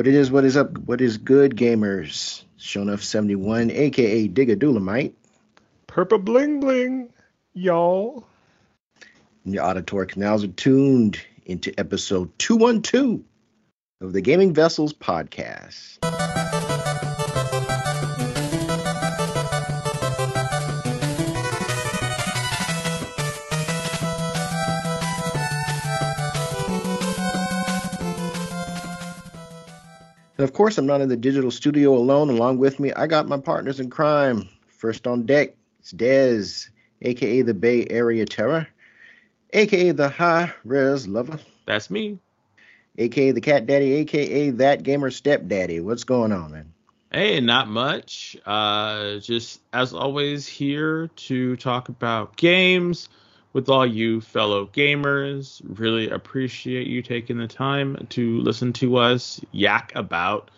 What it is, what is up, what is good, gamers? Shonuff71, aka Digga Dulamite. Purple bling bling, y'all. And your auditory canals are tuned into episode 212 of the Gaming Vessels podcast. And of course, I'm not in the digital studio alone. Along with me, I got my partners in crime. First on deck, it's Dez, aka the Bay Area Terror, aka the High Res Lover, That's me. aka the Cat Daddy, aka that gamer stepdaddy. What's going on, man? Hey, not much. Uh, just as always, here to talk about games with all you fellow gamers. Really appreciate you taking the time to listen to us yak about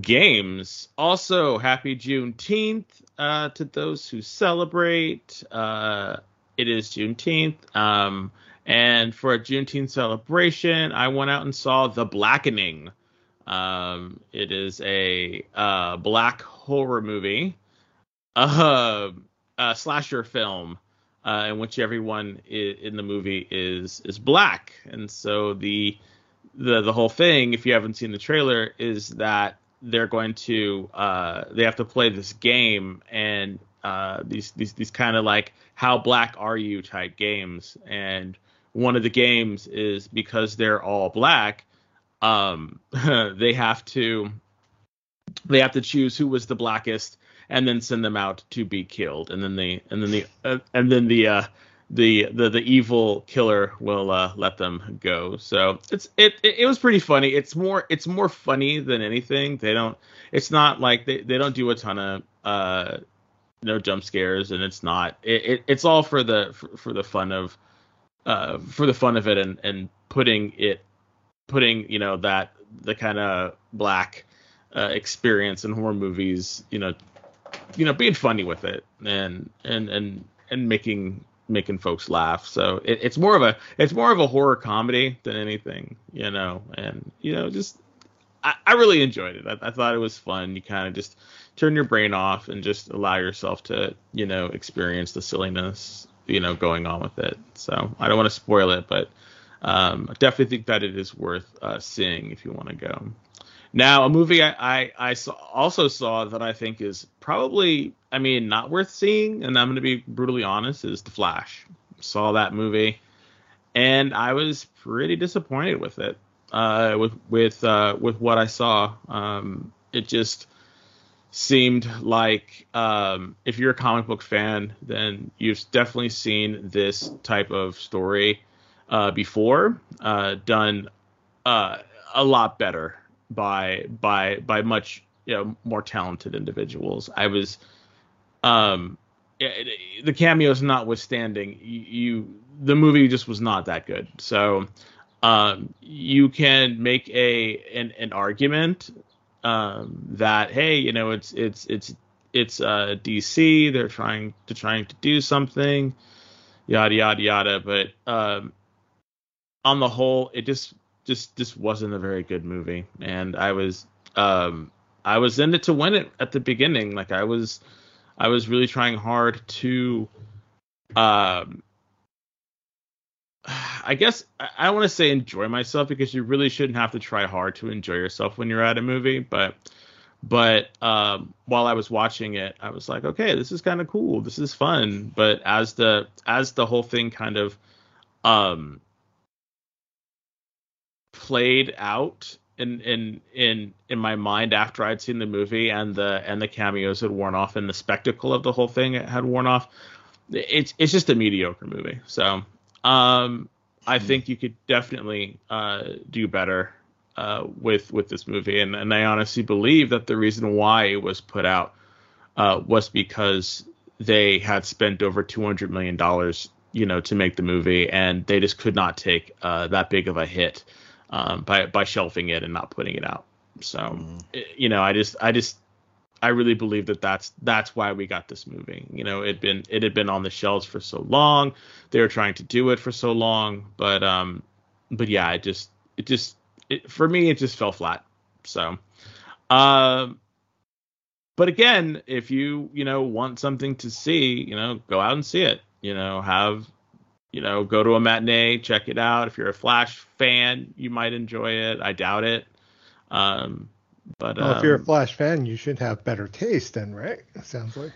games. Also, happy Juneteenth uh, to those who celebrate. Uh, it is Juneteenth. Um, and for a Juneteenth celebration, I went out and saw The Blackening. Um, it is a uh, black horror movie, uh, a slasher film uh, in which everyone i in the movie is is black, and so the the the whole thing, if you haven't seen the trailer, is that they're going to uh, they have to play this game and uh, these these these kind of like how black are you type games, and one of the games is because they're all black, um, they have to they have to choose who was the blackest and then send them out to be killed. And then the and then the uh, and then the uh the the the evil killer will uh let them go. So it's it, it it was pretty funny. It's more it's more funny than anything. They don't it's not like they, they don't do a ton of uh no jump scares and it's not it, it it's all for the for, for the fun of uh for the fun of it and and putting it putting you know that the kind of black uh, experience in horror movies you know you know being funny with it and and and and making making folks laugh. So it, it's more of a it's more of a horror comedy than anything you know and you know just i, I really enjoyed it. I, I thought it was fun. You kind of just turn your brain off and just allow yourself to you know experience the silliness you know going on with it. So i don't want to spoil it but um, I definitely think that it is worth uh, seeing if you want to go. Now, a movie I, I, I saw, also saw that I think is probably, I mean, not worth seeing, and I'm going to be brutally honest, is The Flash. Saw that movie, and I was pretty disappointed with it. Uh, with with uh, with what I saw, um, it just seemed like um, if you're a comic book fan, then you've definitely seen this type of story uh, before, uh, done uh, a lot better by by by much you know more talented individuals. I was um the cameos notwithstanding, you the movie just was not that good. So um you can make a an, an argument um that hey, you know, it's it's it's it's uh DC, they're trying to trying to do something, yada yada yada, but um on the whole, it just just just wasn't a very good movie, and I was um I was in it to win it at the beginning. Like I was I was really trying hard to um I guess I, I want to say enjoy myself because you really shouldn't have to try hard to enjoy yourself when you're at a movie, but but um, while I was watching it, I was like, okay, this is kind of cool, this is fun. But as the as the whole thing kind of um played out in in in in my mind after I'd seen the movie and the and the cameos had worn off and the spectacle of the whole thing had worn off. It's it's just a mediocre movie. So um, I hmm. think you could definitely uh, do better uh, with with this movie, and and I honestly believe that the reason why it was put out uh, was because they had spent over two hundred million dollars, you know, to make the movie, and they just could not take uh, that big of a hit um, by by shelving it and not putting it out. So mm. you know, I just I just I really believe that that's that's why we got this movie. You know, it been it had been on the shelves for so long. They were trying to do it for so long, but um, but yeah, it just it just it, for me it just fell flat. So, um, but again, if you you know want something to see, you know, go out and see it. You know, have you know, go to a matinee, check it out. If you're a Flash fan, you might enjoy it. I doubt it. Um, but well, um, if you're a Flash fan, you should have better taste, then, right? It sounds like.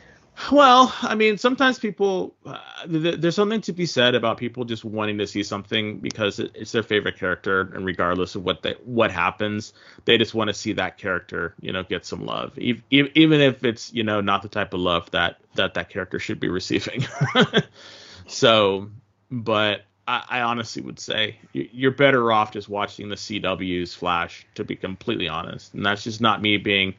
Well, I mean, sometimes people uh, th- there's something to be said about people just wanting to see something because it, it's their favorite character, and regardless of what they what happens, they just want to see that character, you know, get some love, e- e- even if it's you know not the type of love that that that character should be receiving. so, but I, I honestly would say you- you're better off just watching the CW's Flash, to be completely honest, and that's just not me being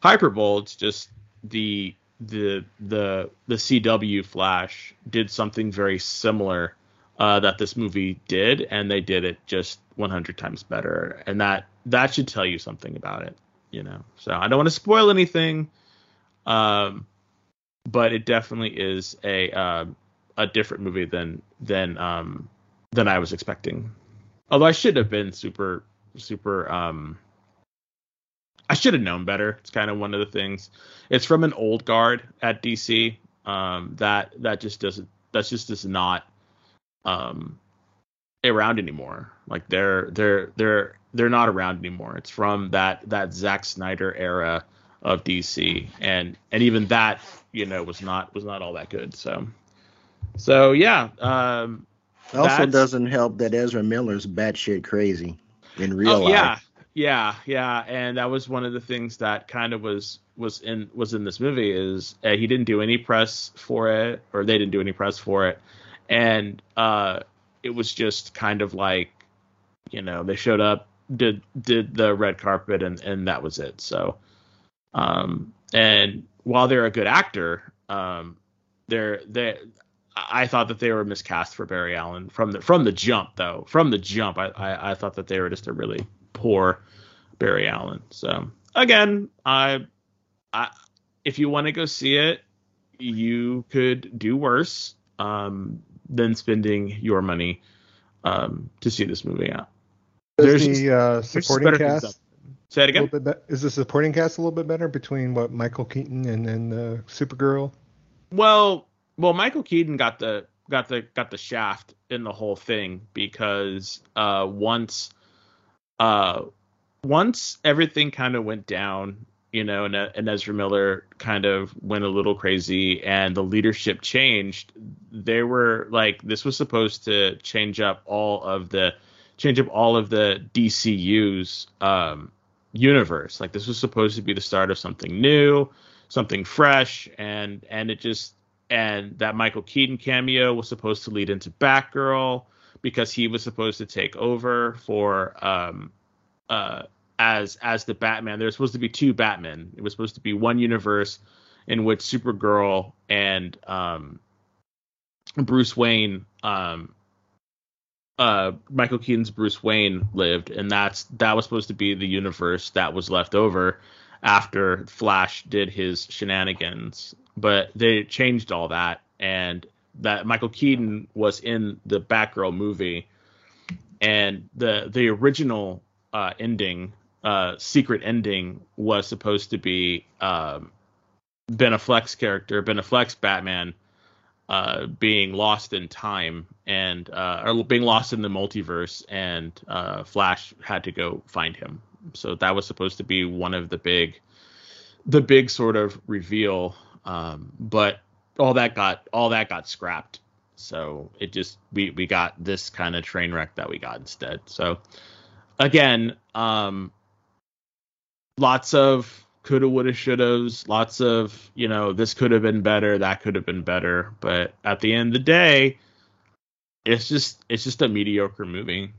hyperbole. It's just the the the the CW Flash did something very similar uh, that this movie did, and they did it just 100 times better, and that that should tell you something about it, you know. So I don't want to spoil anything, um, but it definitely is a uh, a different movie than than um, than I was expecting. Although I should have been super super um, I should have known better. It's kind of one of the things. It's from an old guard at DC. Um, that that just doesn't. That just is not um, around anymore. Like they're they're they're they're not around anymore. It's from that that Zack Snyder era of DC, and and even that you know was not was not all that good. So so yeah. Um, also doesn't help that Ezra Miller's batshit crazy in real oh, life. yeah yeah yeah and that was one of the things that kind of was was in was in this movie is uh, he didn't do any press for it or they didn't do any press for it and uh it was just kind of like you know they showed up did did the red carpet and and that was it so um and while they're a good actor um they're they I thought that they were miscast for Barry Allen from the from the jump though. From the jump, I, I, I thought that they were just a really poor Barry Allen. So again, I I if you want to go see it, you could do worse um, than spending your money um, to see this movie out. Is There's- the uh, supporting cast. Say it a little again. bit be- is the supporting cast a little bit better between what Michael Keaton and then uh, Supergirl? Well, well, Michael Keaton got the got the got the shaft in the whole thing because uh, once uh, once everything kind of went down, you know, and, and Ezra Miller kind of went a little crazy, and the leadership changed. They were like, this was supposed to change up all of the change up all of the DCU's um, universe. Like this was supposed to be the start of something new, something fresh, and and it just and that Michael Keaton cameo was supposed to lead into Batgirl because he was supposed to take over for um uh as as the Batman. There was supposed to be two Batmen. It was supposed to be one universe in which Supergirl and um Bruce Wayne um uh Michael Keaton's Bruce Wayne lived and that's that was supposed to be the universe that was left over after Flash did his shenanigans but they changed all that and that Michael Keaton was in the Batgirl movie and the the original uh ending uh secret ending was supposed to be um Ben Affleck's character Ben Affleck's Batman uh, being lost in time and uh, or being lost in the multiverse, and uh, Flash had to go find him. So that was supposed to be one of the big, the big sort of reveal. Um, but all that got all that got scrapped. So it just we we got this kind of train wreck that we got instead. So again, um, lots of coulda, woulda, shouldas, lots of, you know, this could have been better, that could have been better. But at the end of the day, it's just it's just a mediocre movie.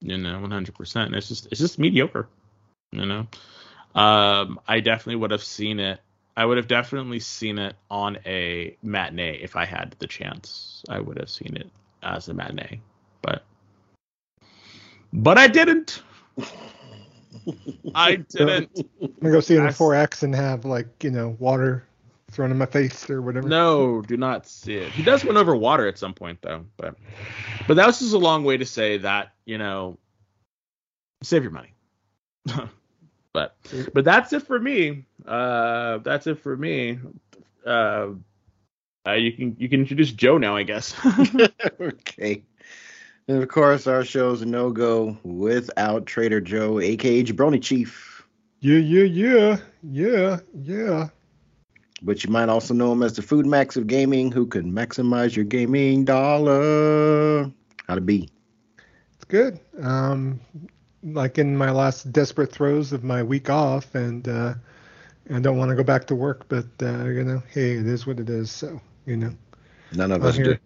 You know, one hundred percent. It's just it's just mediocre. You know. Um I definitely would have seen it. I would have definitely seen it on a matinee if I had the chance. I would have seen it as a matinee. But but I didn't. I didn't. I'm gonna go see it in That's- 4X and have like you know water thrown in my face or whatever. No, do not see it. He does went over water at some point though, but but that was just a long way to say that you know save your money. But but that's it for me. Uh, that's it for me. Uh, uh, you can you can introduce Joe now, I guess. okay. And of course, our show's a no go without Trader Joe, aka Jabroni Chief. Yeah, yeah, yeah, yeah, yeah. But you might also know him as the Food Max of gaming, who can maximize your gaming dollar. How to be? It's good. Um, like in my last desperate throes of my week off, and uh, I don't want to go back to work, but uh, you know, hey, it is what it is. So you know, none of us do.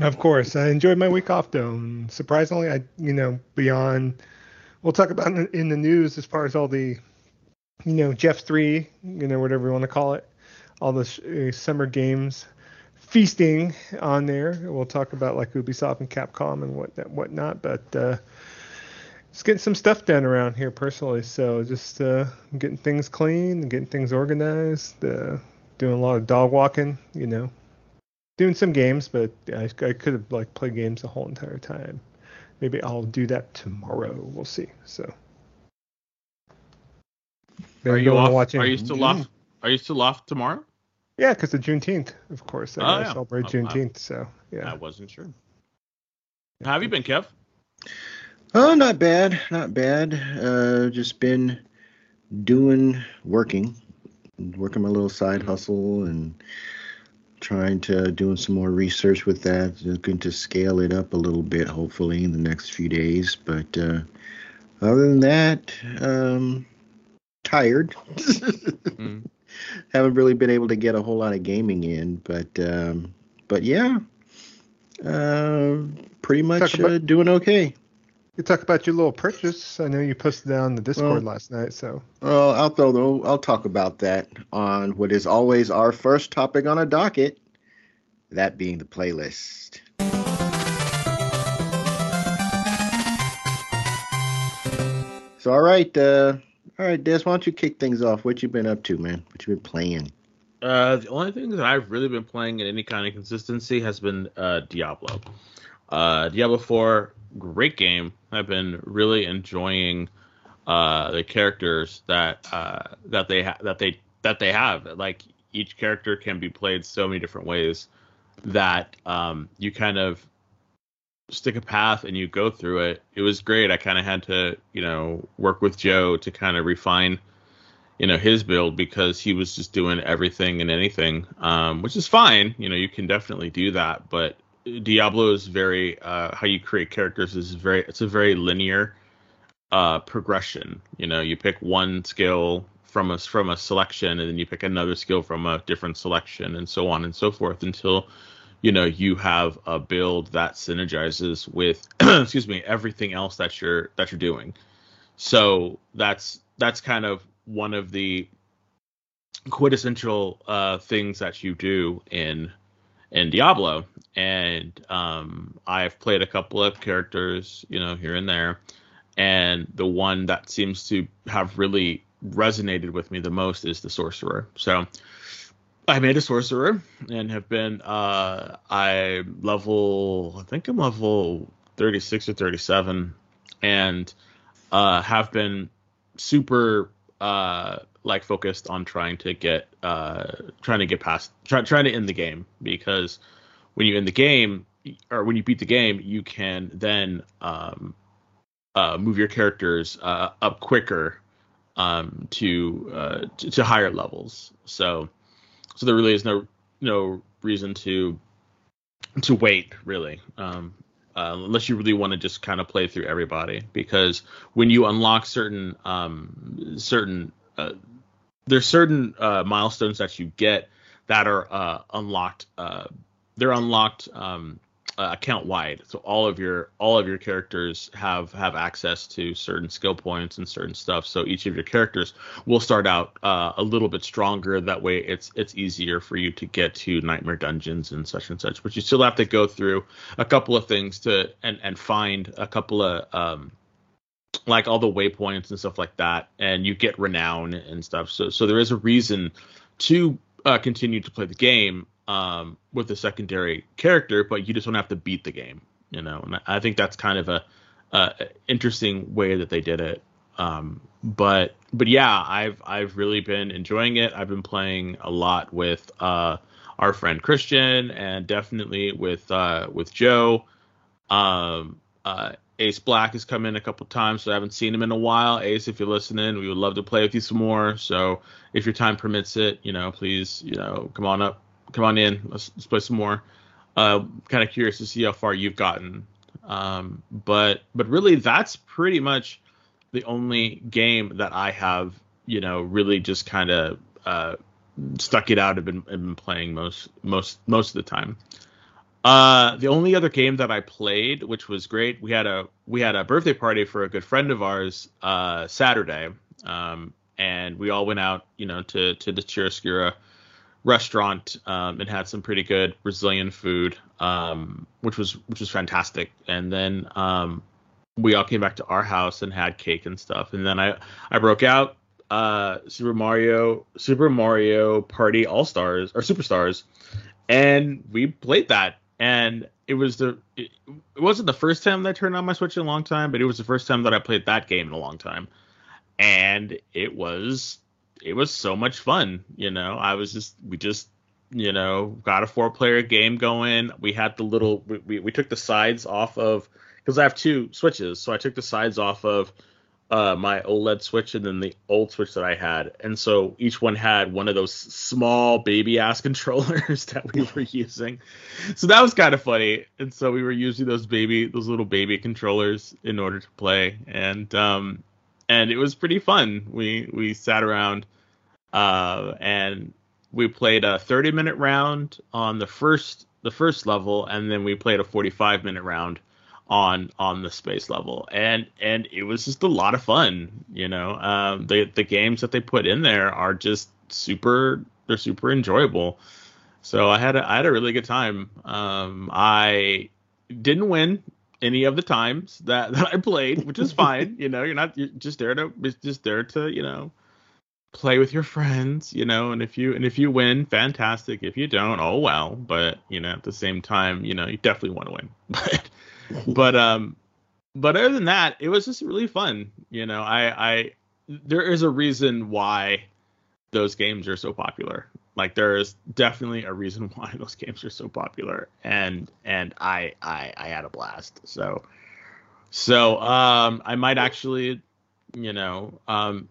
Of course, I enjoyed my week off though. And surprisingly, I you know beyond, we'll talk about in the news as far as all the, you know, Jeff three, you know, whatever you want to call it, all the uh, summer games feasting on there. We'll talk about like Ubisoft and Capcom and what that whatnot, but uh, just getting some stuff done around here personally. So just uh, getting things clean, getting things organized, uh, doing a lot of dog walking. You know, doing some games, but I, I could have like played games the whole entire time. Maybe I'll do that tomorrow. We'll see. So. Are you off? Watching. Are you still off? Are you still off tomorrow? Yeah, because of Juneteenth, of course. I oh, yeah. celebrate oh, Juneteenth, so yeah. I wasn't sure. How have you been, Kev? Oh, not bad, not bad. Uh, just been doing working, working my little side hustle and trying to doing some more research with that. Looking to scale it up a little bit, hopefully in the next few days. But uh, other than that, um, tired. mm. Haven't really been able to get a whole lot of gaming in, but um, but yeah, uh, pretty much about, uh, doing okay. You talk about your little purchase. I know you posted that on the Discord well, last night. So. Well, I'll throw though. I'll talk about that on what is always our first topic on a docket. That being the playlist. So all right, uh, all right, Des, why don't you kick things off? What you been up to, man? What you been playing? Uh, the only thing that I've really been playing in any kind of consistency has been uh, Diablo. Uh, Diablo 4 great game. I've been really enjoying uh, the characters that uh, that they ha- that they that they have. Like each character can be played so many different ways that um, you kind of stick a path and you go through it. It was great. I kind of had to you know work with Joe to kind of refine you know his build because he was just doing everything and anything, um, which is fine. You know you can definitely do that, but Diablo is very uh, how you create characters is very it's a very linear uh, progression. You know, you pick one skill from a from a selection, and then you pick another skill from a different selection, and so on and so forth until you know you have a build that synergizes with excuse me everything else that you're that you're doing. So that's that's kind of one of the quintessential uh, things that you do in in Diablo, and um, I've played a couple of characters, you know, here and there, and the one that seems to have really resonated with me the most is the sorcerer. So I made a sorcerer and have been uh, I level I think I'm level 36 or 37, and uh, have been super uh, like focused on trying to get uh, trying to get past try, trying to end the game because when you end the game or when you beat the game you can then um, uh, move your characters uh, up quicker um, to, uh, to, to higher levels. So so there really is no no reason to to wait really um, uh, unless you really want to just kind of play through everybody because when you unlock certain um, certain uh, there's certain uh, milestones that you get that are uh, unlocked. Uh, they're unlocked um, uh, account wide, so all of your all of your characters have have access to certain skill points and certain stuff. So each of your characters will start out uh, a little bit stronger. That way, it's it's easier for you to get to nightmare dungeons and such and such. But you still have to go through a couple of things to and and find a couple of um, like all the waypoints and stuff like that, and you get renown and stuff. So so there is a reason to uh, continue to play the game um, with a secondary character, but you just don't have to beat the game, you know. And I think that's kind of a, interesting way that they did it. Um, but but yeah, I've I've really been enjoying it. I've been playing a lot with uh, our friend Christian and definitely with uh, with Joe. Um, uh, Ace Black has come in a couple times, so I haven't seen him in a while. Ace, if you're listening, we would love to play with you some more. So if your time permits it, you know, please, you know, come on up, come on in, let's, let's play some more. Uh, kind of curious to see how far you've gotten. Um, but but really, that's pretty much the only game that I have, you know, really just kind of uh, stuck it out and been, been playing most most most of the time. Uh, the only other game that I played, which was great, we had a we had a birthday party for a good friend of ours uh, Saturday, um, and we all went out, you know, to to the churrascaria restaurant um, and had some pretty good Brazilian food, um, which was which was fantastic. And then um, we all came back to our house and had cake and stuff. And then I I broke out uh, Super Mario Super Mario Party All Stars or Superstars, and we played that and it was the it, it, wasn't the first time that I turned on my Switch in a long time, but it was the first time that I played that game in a long time, and it was it was so much fun. You know, I was just we just you know got a four player game going. We had the little we, we, we took the sides off of because I have two switches, so I took the sides off of uh, my OLED Switch and then the old Switch that I had, and so each one had one of those small baby ass controllers that we were using. So that was kind of funny, and so we were using those baby, those little baby controllers in order to play, and um, and it was pretty fun. We we sat around, uh, and we played a 30 minute round on the first the first level, and then we played a 45 minute round on on the space level. And and it was just a lot of fun you know? Um, the the games that they put in there are just super they're super enjoyable. So i had a, i had a really good time. Um, i didn't win any of the times that, that i played which is fine you know? You're not you're just there to just there to you know play with your friends you know? And if you and if you win fantastic. If you don't oh well. But you know at the same time you know you definitely want to win. But but um, but other than that, it was just really fun. You know, I I there is a reason why those games are so popular. Like there is definitely a reason why those games are so popular, and and I I I had a blast. So so um, I might actually, you know, um,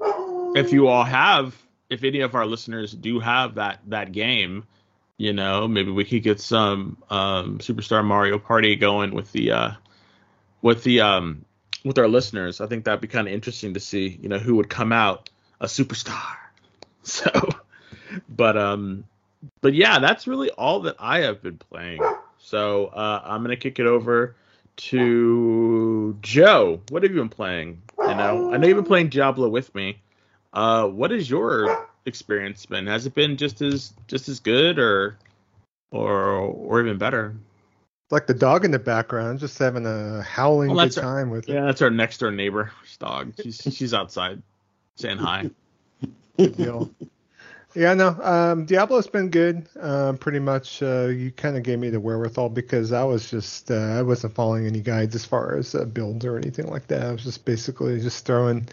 if you all have, if any of our listeners do have that that game, you know, maybe we could get some um, Superstar Mario Party going with the uh, with the um, with our listeners. I think that'd be kind of interesting to see, you know, who would come out a superstar. So, but um, but yeah, that's really all that I have been playing. So uh, I'm gonna kick it over to Joe. What have you been playing? You know, I know you've been playing Diablo with me. Uh, what is your experience been? Has it been just as just as good or or or even better? Like the dog in the background, just having a howling well, good our, time with yeah, it. Yeah, that's our next door neighbor's dog. She's she's outside saying hi. Good deal. Yeah, no. Um, Diablo's been good. Um, pretty much, uh, you kind of gave me the wherewithal because I was just uh, I wasn't following any guides as far as uh, builds or anything like that. I was just basically just throwing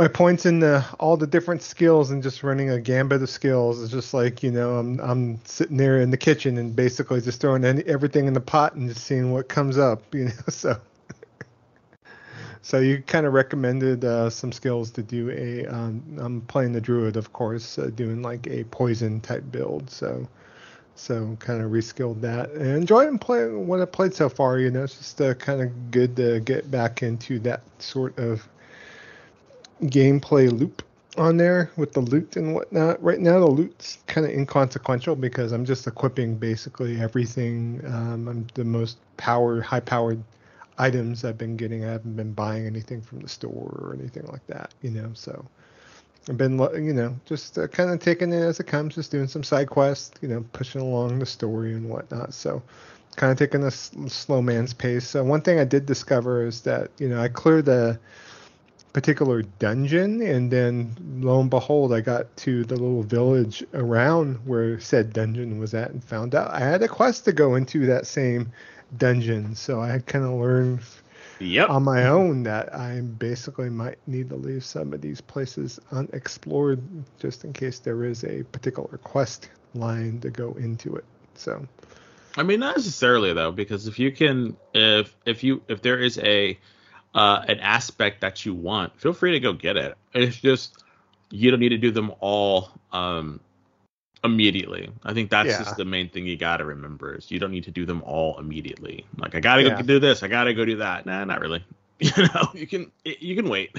my points in the, all the different skills and just running a gambit of skills is just like you know I'm I'm sitting there in the kitchen and basically just throwing any, everything in the pot and just seeing what comes up you know so. So you kind of recommended uh, some skills to do a um, I'm playing the druid of course uh, doing like a poison type build so so kind of reskilled that. And enjoying playing what I played so far you know it's just uh, kind of good to get back into that sort of gameplay loop on there with the loot and whatnot. Right now, the loot's kind of inconsequential because I'm just equipping basically everything. Um, I'm the most powered, high-powered items I've been getting. I haven't been buying anything from the store or anything like that, you know. So I've been, you know, just uh, kind of taking it as it comes, just doing some side quests, you know, pushing along the story and whatnot. So kind of taking a slow man's pace. So one thing I did discover is that, you know, I cleared the particular dungeon, and then lo and behold, I got to the little village around where said dungeon was at, and found out I had a quest to go into that same dungeon. So I kind of learned Yep. on my own that I basically might need to leave some of these places unexplored just in case there is a particular quest line to go into it. So I mean, not necessarily though, because if you can, if if you if there is a uh, an aspect that you want, feel free to go get it. It's just you don't need to do them all um, immediately. I think that's Yeah. just the main thing you got to remember is you don't need to do them all immediately. Like I gotta Yeah. go do this, I gotta go do that. Nah, not really. You know, you can you can wait.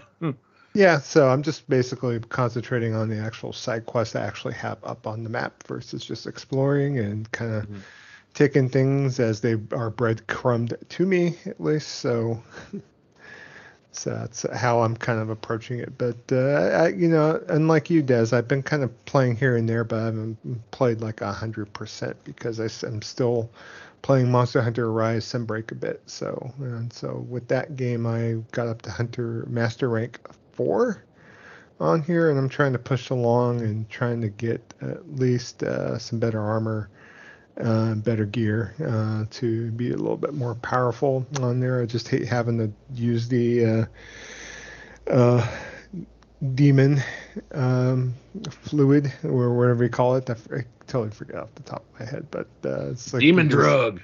yeah, so I'm just basically concentrating on the actual side quests I actually have up on the map versus just exploring and kind of Mhm. taking things as they are breadcrumbed to me at least. So so that's how I'm kind of approaching it. But uh, I, you know, unlike you, Des, I've been kind of playing here and there, but I haven't played like hundred percent because I, am still playing Monster Hunter Rise Sunbreak a bit. So and so with that game, I got up to Hunter Master Rank four on here, and I'm trying to push along and trying to get at least uh, some better armor uh, better gear uh, to be a little bit more powerful on there. I just hate having to use the uh, uh, demon um, fluid or whatever you call it. I, f- I totally forget off the top of my head, but uh, it's like Demon this- drug.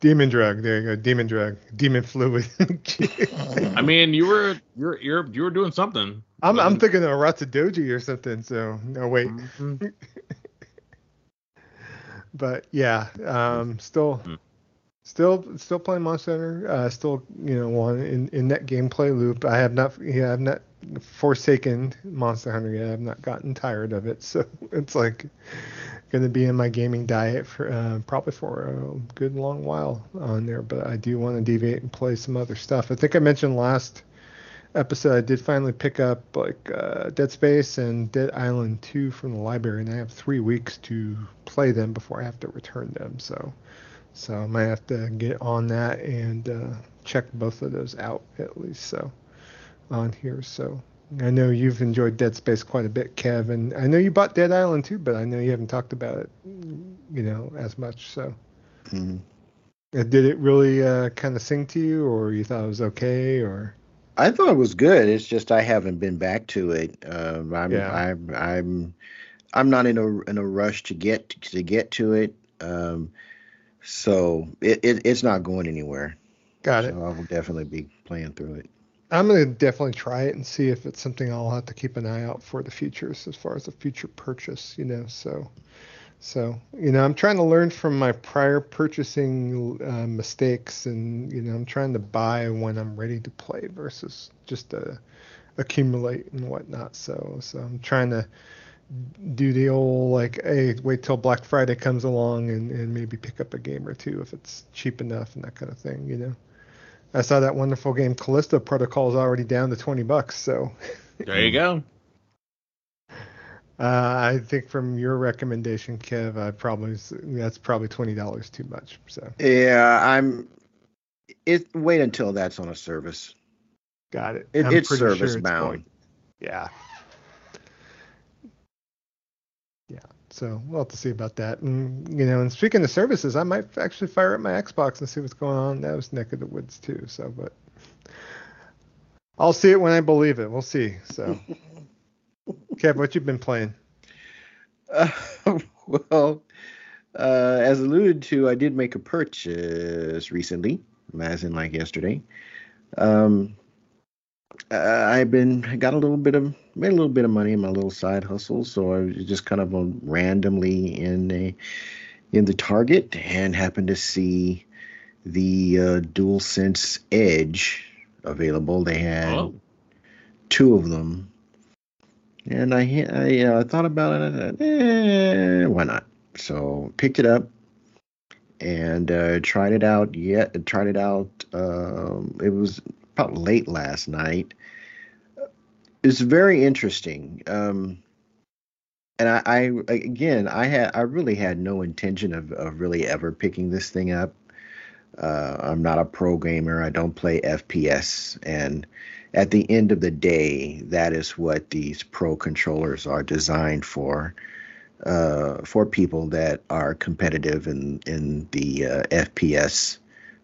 Demon drug. There you go. Demon drug. Demon fluid. I mean, you were you're you're you were doing something. I'm I'm thinking of Ratsudoji or something. So no wait. Mhm. but yeah, um, still, Hmm. still, still playing Monster Hunter. Uh, still, you know, one in, in that gameplay loop. I have not, yeah, I've not forsaken Monster Hunter yet. I've not gotten tired of it. So it's like going to be in my gaming diet for uh, probably for a good long while on there. But I do want to deviate and play some other stuff. I think I mentioned last episode I did finally pick up like uh, Dead Space and Dead Island 2 from the library, and I have three weeks to play them before I have to return them. So, so I might have to get on that and uh, check both of those out at least. So, on here. So, I know you've enjoyed Dead Space quite a bit, Kev, and I know you bought Dead Island 2, but I know you haven't talked about it, you know, as much. So, Mhm. uh, did it really uh, kind of sing to you, or you thought it was okay, or? I thought it was good. It's just I haven't been back to it. Um, I'm Yeah. I'm I'm I'm not in a in a rush to get to get to it. Um, so it, it it's not going anywhere. Got so it. I will definitely be playing through it. I'm gonna definitely try it and see if it's something I'll have to keep an eye out for the futures as far as a future purchase, you know. So, so you know, I'm trying to learn from my prior purchasing uh, mistakes, and you know, I'm trying to buy when I'm ready to play versus just to accumulate and whatnot. So, so I'm trying to do the old like, hey, wait till Black Friday comes along and, and maybe pick up a game or two if it's cheap enough and that kind of thing, you know. I saw that wonderful game Callisto Protocol is already down to 20 bucks. So There you go. Uh, I think from your recommendation, Kev, I probably that's probably twenty dollars too much. So Yeah, I'm. It wait until that's on a service. got it. It, it's pretty sure service it's bound. going- Yeah. Yeah. So we'll have to see about that. And you know, and speaking of services, I might actually fire up my Xbox and see what's going on That was neck of the woods too. So, but I'll see it when I believe it. We'll see. So, Kev, what you've been playing? Uh, well, uh, as alluded to, I did make a purchase recently, as in like yesterday. Um, uh, I've been got a little bit of made a little bit of money in my little side hustle, so I was just kind of um, randomly in a in the Target and happened to see the uh, DualSense Edge available. They had Oh. two of them. And I I uh, thought about it. And eh, why not? So picked it up and uh, tried it out. Yet tried it out. Um, it was about late last night. It's very interesting. Um, and I, I again, I had I really had no intention of, of really ever picking this thing up. Uh, I'm not a pro gamer. I don't play FPS, and at the end of the day, that is what these pro controllers are designed for. Uh, for people that are competitive in in the uh, FPS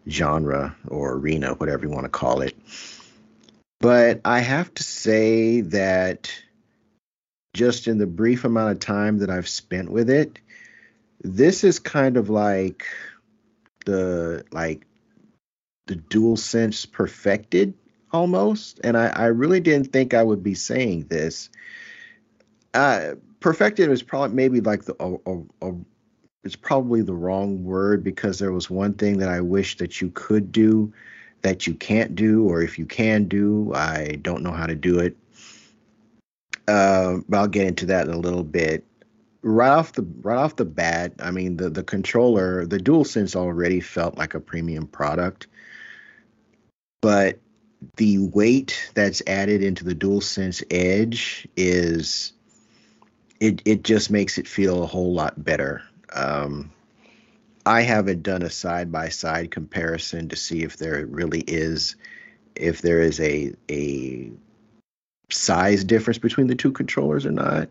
genre or arena, whatever you want to call it. But I have to say that just in the brief amount of time that I've spent with it, this is kind of like the like the dual sense perfected almost and I, I really didn't think i would be saying this. Uh perfected is probably maybe like the a, a, a, it's probably the wrong word because there was one thing that i wish that you could do that you can't do or if you can do i don't know how to do it. Uh, but i'll get into that in a little bit. Right off the right off the bat, I mean the the controller, the DualSense already felt like a premium product, but the weight that's added into the DualSense Edge is it it just makes it feel a whole lot better. Um, I haven't done a side by side comparison to see if there really is if there is a a size difference between the two controllers or not.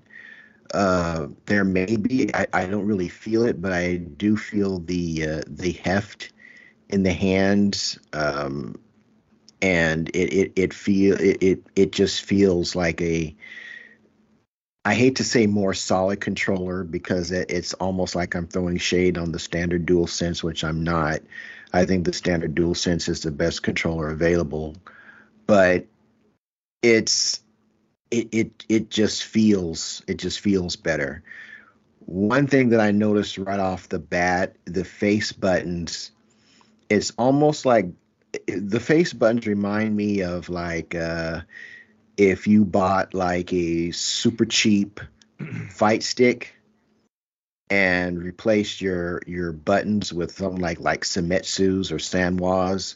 Uh, there may be. I, I, don't really feel it, but I do feel the uh, the heft in the hands, um, and it it it feel it, it it just feels like a. I hate to say more solid controller because it, it's almost like I'm throwing shade on the standard Dual Sense, which I'm not. I think the standard Dual Sense is the best controller available, but it's it it it just feels it just feels better. One thing that I noticed right off the bat, the face buttons, it's almost like the face buttons remind me of like uh, if you bought like a super cheap fight stick and replaced your your buttons with something like like Seimitsu's or Sanwas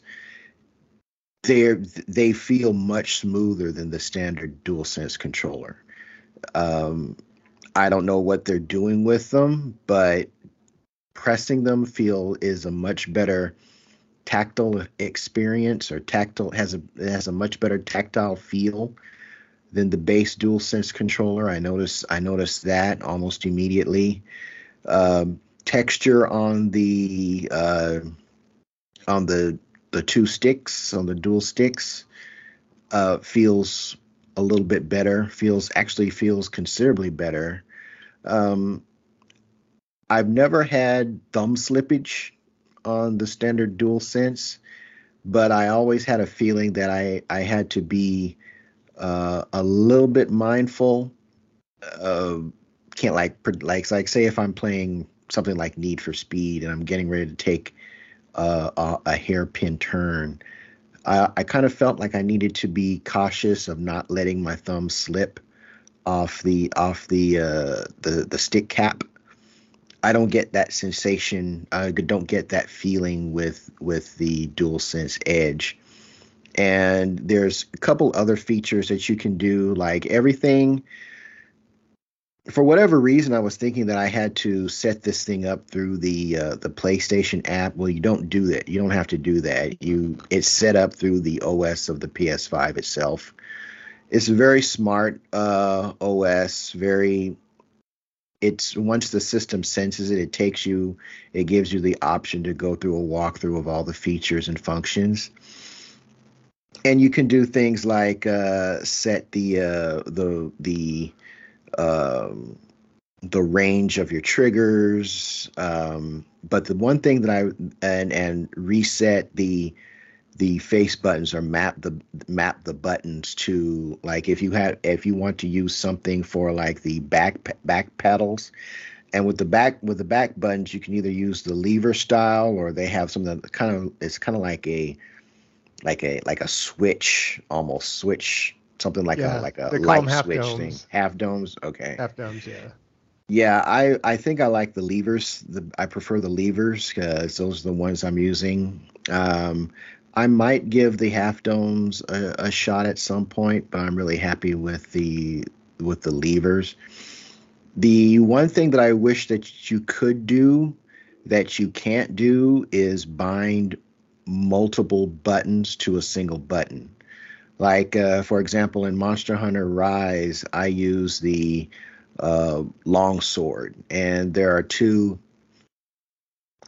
they they feel much smoother than the standard DualSense controller. Um, I don't know what they're doing with them, but pressing them feel is a much better tactile experience or tactile has a has a much better tactile feel than the base DualSense controller. I notice I noticed that almost immediately. Um, texture on the uh, on the the two sticks on the dual sticks uh, feels a little bit better. Feels actually feels considerably better. Um, I've never had thumb slippage on the standard dual sense, but I always had a feeling that I I had to be uh, a little bit mindful. Uh, can't like like like say if I'm playing something like Need for Speed and I'm getting ready to take uh, a, a hairpin turn. I, I kind of felt like I needed to be cautious of not letting my thumb slip off the off the uh, the the stick cap. I don't get that sensation. I don't get that feeling with with the DualSense Edge. And there's a couple other features that you can do, like everything for whatever reason, I was thinking that I had to set this thing up through the uh, the PlayStation app. Well, you don't do that. You don't have to do that. You it's set up through the OS of the PS5 itself. It's a very smart uh, OS. Very. It's once the system senses it, it takes you. It gives you the option to go through a walkthrough of all the features and functions and you can do things like uh, set the uh, the the um, the range of your triggers. Um, but the one thing that I and and reset the the face buttons or map the map the buttons to like if you have if you want to use something for like the back back pedals and with the back with the back buttons you can either use the lever style or they have something that kind of it's kind of like a like a like a switch almost switch something like yeah, a like a light switch domes. thing. Half domes, okay. Half domes, yeah. Yeah, I I think I like the levers. The, I prefer the levers because those are the ones I'm using. Um, I might give the half domes a, a, shot at some point, but I'm really happy with the with the levers. The one thing that I wish that you could do that you can't do is bind multiple buttons to a single button. Like, uh, for example, in Monster Hunter Rise, I use the uh, long sword, and there are two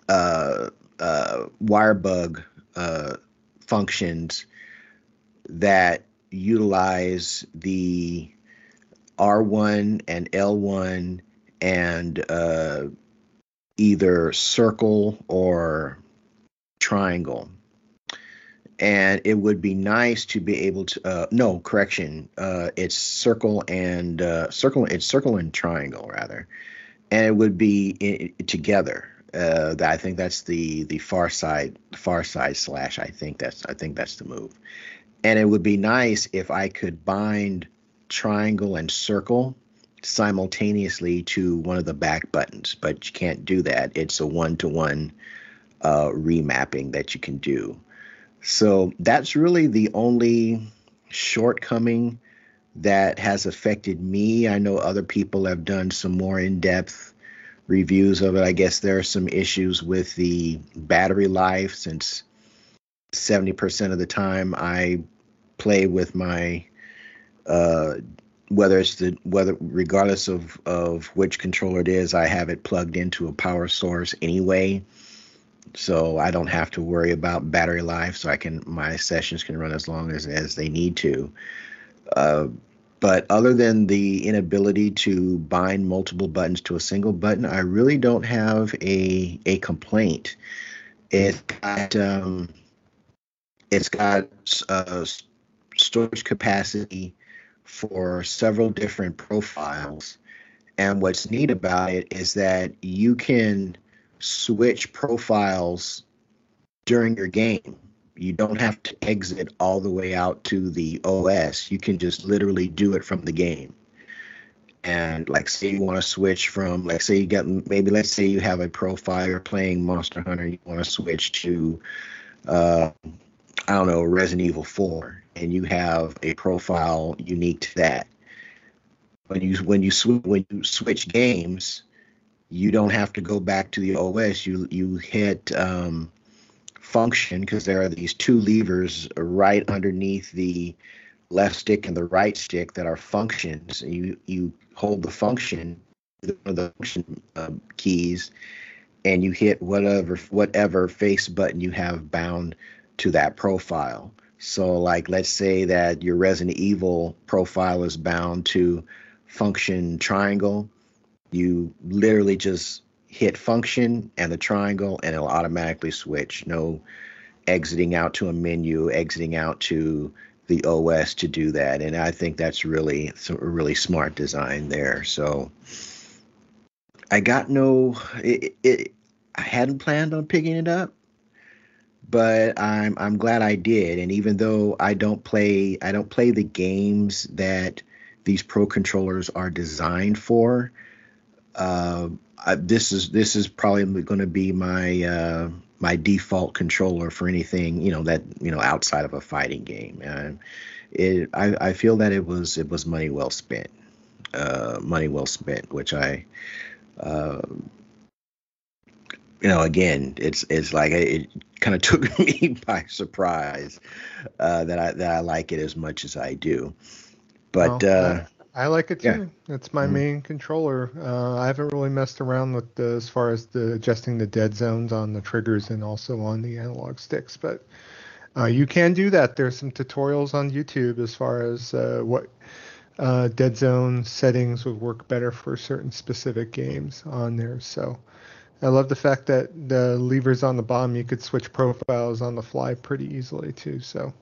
uh, uh, wire bug uh, functions that utilize the R1 and L1 and uh, either circle or triangle. And it would be nice to be able to uh, no correction. Uh, it's circle and uh, circle. It's circle and triangle rather, and it would be in, together. Uh, I think that's the the far side far side slash. I think that's I think that's the move. And it would be nice if I could bind triangle and circle simultaneously to one of the back buttons, but you can't do that. It's a one to one remapping that you can do. So that's really the only shortcoming that has affected me. I know other people have done some more in depth reviews of it. I guess there are some issues with the battery life since 70% of the time I play with my uh, whether it's the whether regardless of of which controller it is, I have it plugged into a power source anyway. So I don't have to worry about battery life. So I can my sessions can run as long as as they need to. Uh, but other than the inability to bind multiple buttons to a single button, I really don't have a a complaint. It got um, it's got uh, storage capacity for several different profiles. And what's neat about it is that you can switch profiles during your game. You don't have to exit all the way out to the OS. You can just literally do it from the game. And like, say you want to switch from, like, say you got maybe let's say you have a profile playing Monster Hunter, you want to switch to, uh, I don't know, Resident Evil 4 and you have a profile unique to that. When you when you when you switch games, you don't have to go back to the OS. You you hit um, function because there are these two levers right underneath the left stick and the right stick that are functions. You you hold the function the function uh, keys and you hit whatever whatever face button you have bound to that profile. So, like, let's say that your Resident Evil profile is bound to function triangle. You literally just hit function and the triangle, and it'll automatically switch. No exiting out to a menu, exiting out to the OS to do that. And I think that's really really smart design there. So I got no, it, it, I hadn't planned on picking it up, but I'm I'm glad I did. And even though I don't play I don't play the games that these pro controllers are designed for, uh, I, this is this is probably going to be my uh, my default controller for anything you know that you know outside of a fighting game. And it I, I feel that it was it was money well spent, uh, money well spent, which I. Uh, you know, again, it's it's like it kind of took me by surprise uh, that I that I like it as much as I do. But uh, I, like it too. Yeah. It's my mm-hmm. main controller. Uh, I haven't really messed around with the, as far as the adjusting the dead zones on the triggers and also on the analog sticks, but uh, you can do that. There's some tutorials on YouTube as far as uh, what uh, dead zone settings would work better for certain specific games on there. So I love the fact that the levers on the bottom you could switch profiles on the fly pretty easily too. So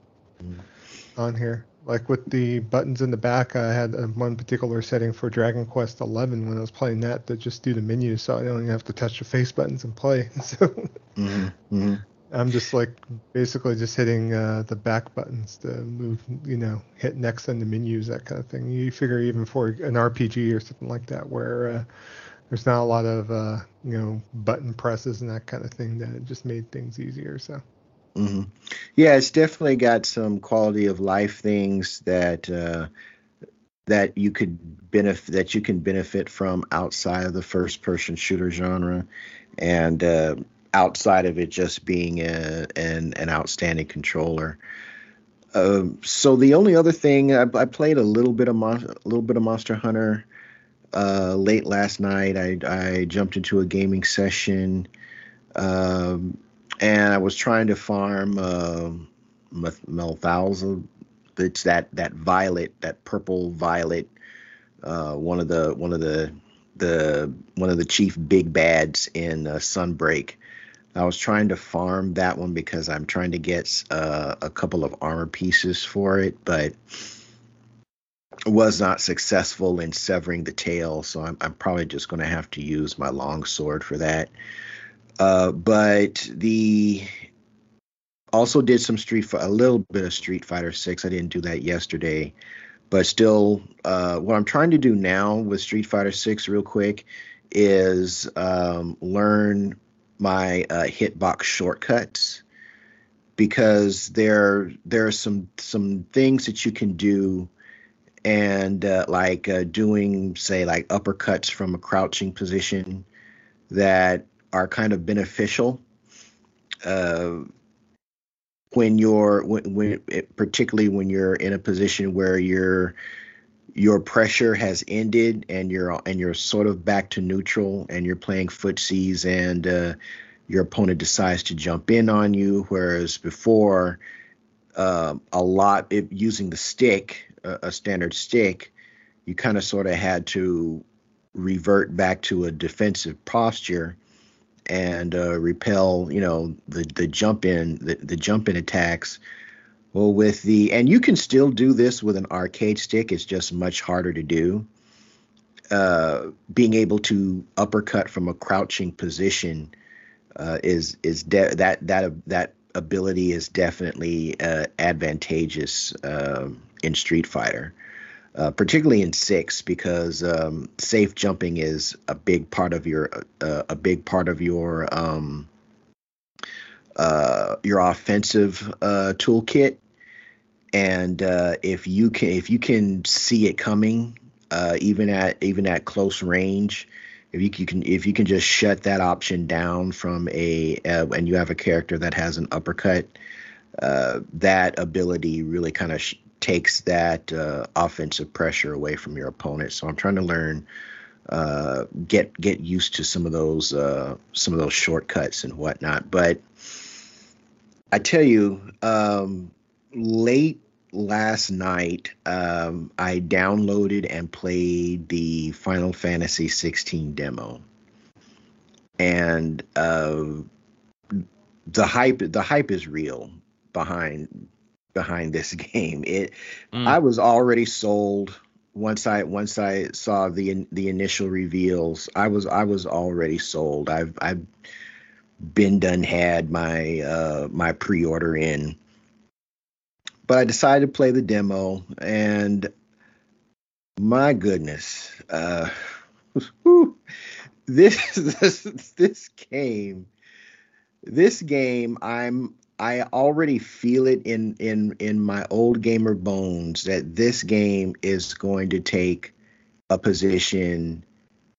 mm. on here, like with the buttons in the back, I had one particular setting for Dragon Quest XI when I was playing that to just do the menu, so I don't even have to touch the face buttons and play. So mm-hmm. Mm-hmm. I'm just like basically just hitting uh, the back buttons to move, you know, hit next on the menus, that kind of thing. You figure even for an RPG or something like that, where uh, there's not a lot of uh, you know button presses and that kind of thing that just made things easier. So. Mm-hmm. Yeah, it's definitely got some quality of life things that uh, that you could benefit that you can benefit from outside of the first person shooter genre, and uh, outside of it just being a, an an outstanding controller. Um, so the only other thing I, I played a little bit of Mon- a little bit of Monster Hunter uh, late last night. I, I jumped into a gaming session um, and I was trying to farm uh. It's that that violet, that purple violet. Uh, one of the one of the the one of the chief big bads in uh, Sunbreak. I was trying to farm that one because I'm trying to get uh, a couple of armor pieces for it, but was not successful in severing the tail. So I'm, I'm probably just going to have to use my long sword for that. Uh, but the also did some street a little bit of Street Fighter Six. I didn't do that yesterday, but still, uh, what I'm trying to do now with Street Fighter Six, real quick, is um, learn my uh, hitbox shortcuts because there there are some some things that you can do and uh, like uh, doing say like uppercuts from a crouching position that are kind of beneficial uh, when you're when, when particularly when you're in a position where your your pressure has ended and you're and you're sort of back to neutral and you're playing footsies and uh, your opponent decides to jump in on you whereas before uh, a lot it, using the stick a standard stick you kind of sort of had to revert back to a defensive posture and uh, repel, you know, the the jump in the, the jump in attacks. Well, with the and you can still do this with an arcade stick. It's just much harder to do. Uh, being able to uppercut from a crouching position uh, is is de- that that that ability is definitely uh, advantageous um, in Street Fighter uh, particularly in six, because um, safe jumping is a big part of your uh, a big part of your um, uh, your offensive uh, toolkit. And uh, if you can if you can see it coming, uh, even at even at close range, if you, you, can if you can just shut that option down from a and you have a character that has an uppercut, that ability really kind of sh- takes that uh, offensive pressure away from your opponent. So I'm trying to learn, uh, get get used to some of those uh, some of those shortcuts and whatnot. But I tell you, um, late last night, um, I downloaded and played the Final Fantasy 16 demo, and uh, the hype the hype is real behind behind this game. It mm. I was already sold once I once I saw the the initial reveals. I was I was already sold. I've I've been done had my uh my pre-order in. But I decided to play the demo and my goodness, uh this this this game this game I'm I already feel it in in in my old gamer bones that this game is going to take a position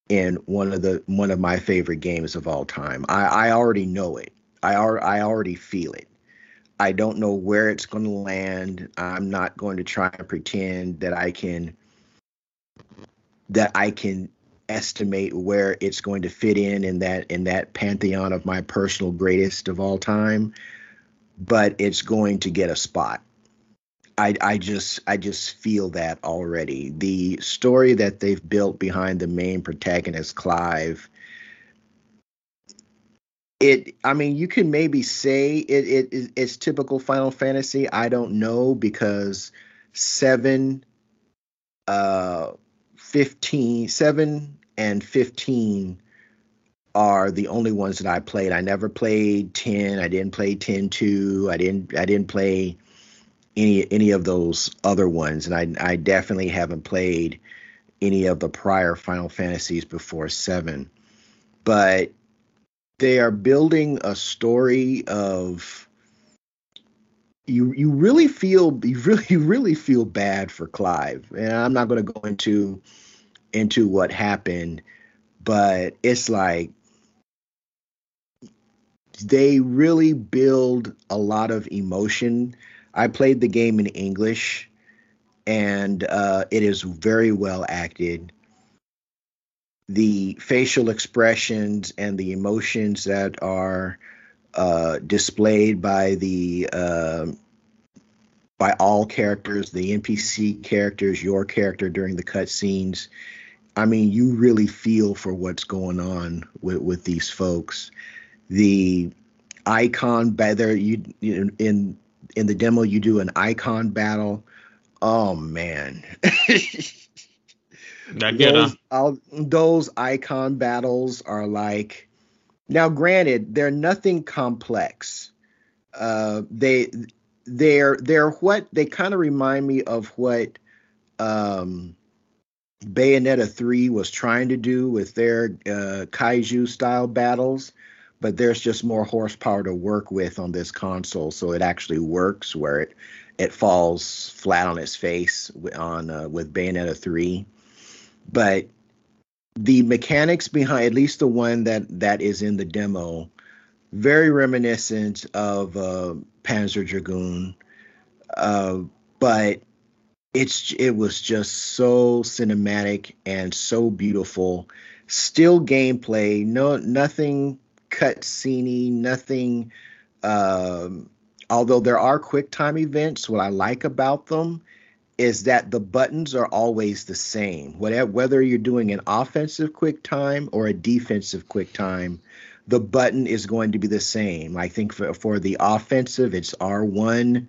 in one of the one of my favorite games of all time. I, I already know it. I I already feel it. I don't know where it's going to land. I'm not going to try and pretend that I can that I can estimate where it's going to fit in in that in that pantheon of my personal greatest of all time but it's going to get a spot. I, I just I just feel that already. The story that they've built behind the main protagonist, Clive. It I mean you can maybe say it, it it's typical Final Fantasy. I don't know because seven, uh, 15, seven and fifteen are the only ones that I played. I never played 10. I didn't play 10 2. I didn't I didn't play any any of those other ones and I I definitely haven't played any of the prior Final Fantasies before 7. But they are building a story of you you really feel you really you really feel bad for Clive. And I'm not going to go into into what happened, but it's like they really build a lot of emotion. I played the game in English, and uh, it is very well acted. The facial expressions and the emotions that are uh, displayed by the uh, by all characters, the NPC characters, your character during the cutscenes. I mean, you really feel for what's going on with, with these folks. The icon better you, you in in the demo you do an icon battle. Oh man. those, those icon battles are like now granted they're nothing complex uh they they're they're what they kind of remind me of what um bayonetta 3 was trying to do with their uh kaiju style battles but there's just more horsepower to work with on this console so it actually works where it it falls flat on its face on uh, with bayonetta 3 but the mechanics behind at least the one that that is in the demo very reminiscent of uh, panzer dragoon uh, but it's it was just so cinematic and so beautiful. Still gameplay no nothing cutscene nothing um, although there are quick time events what i like about them is that the buttons are always the same. Whatever, whether you're doing an offensive quick time or a defensive quick time, the button is going to be the same. I think for, for the offensive, it's R1,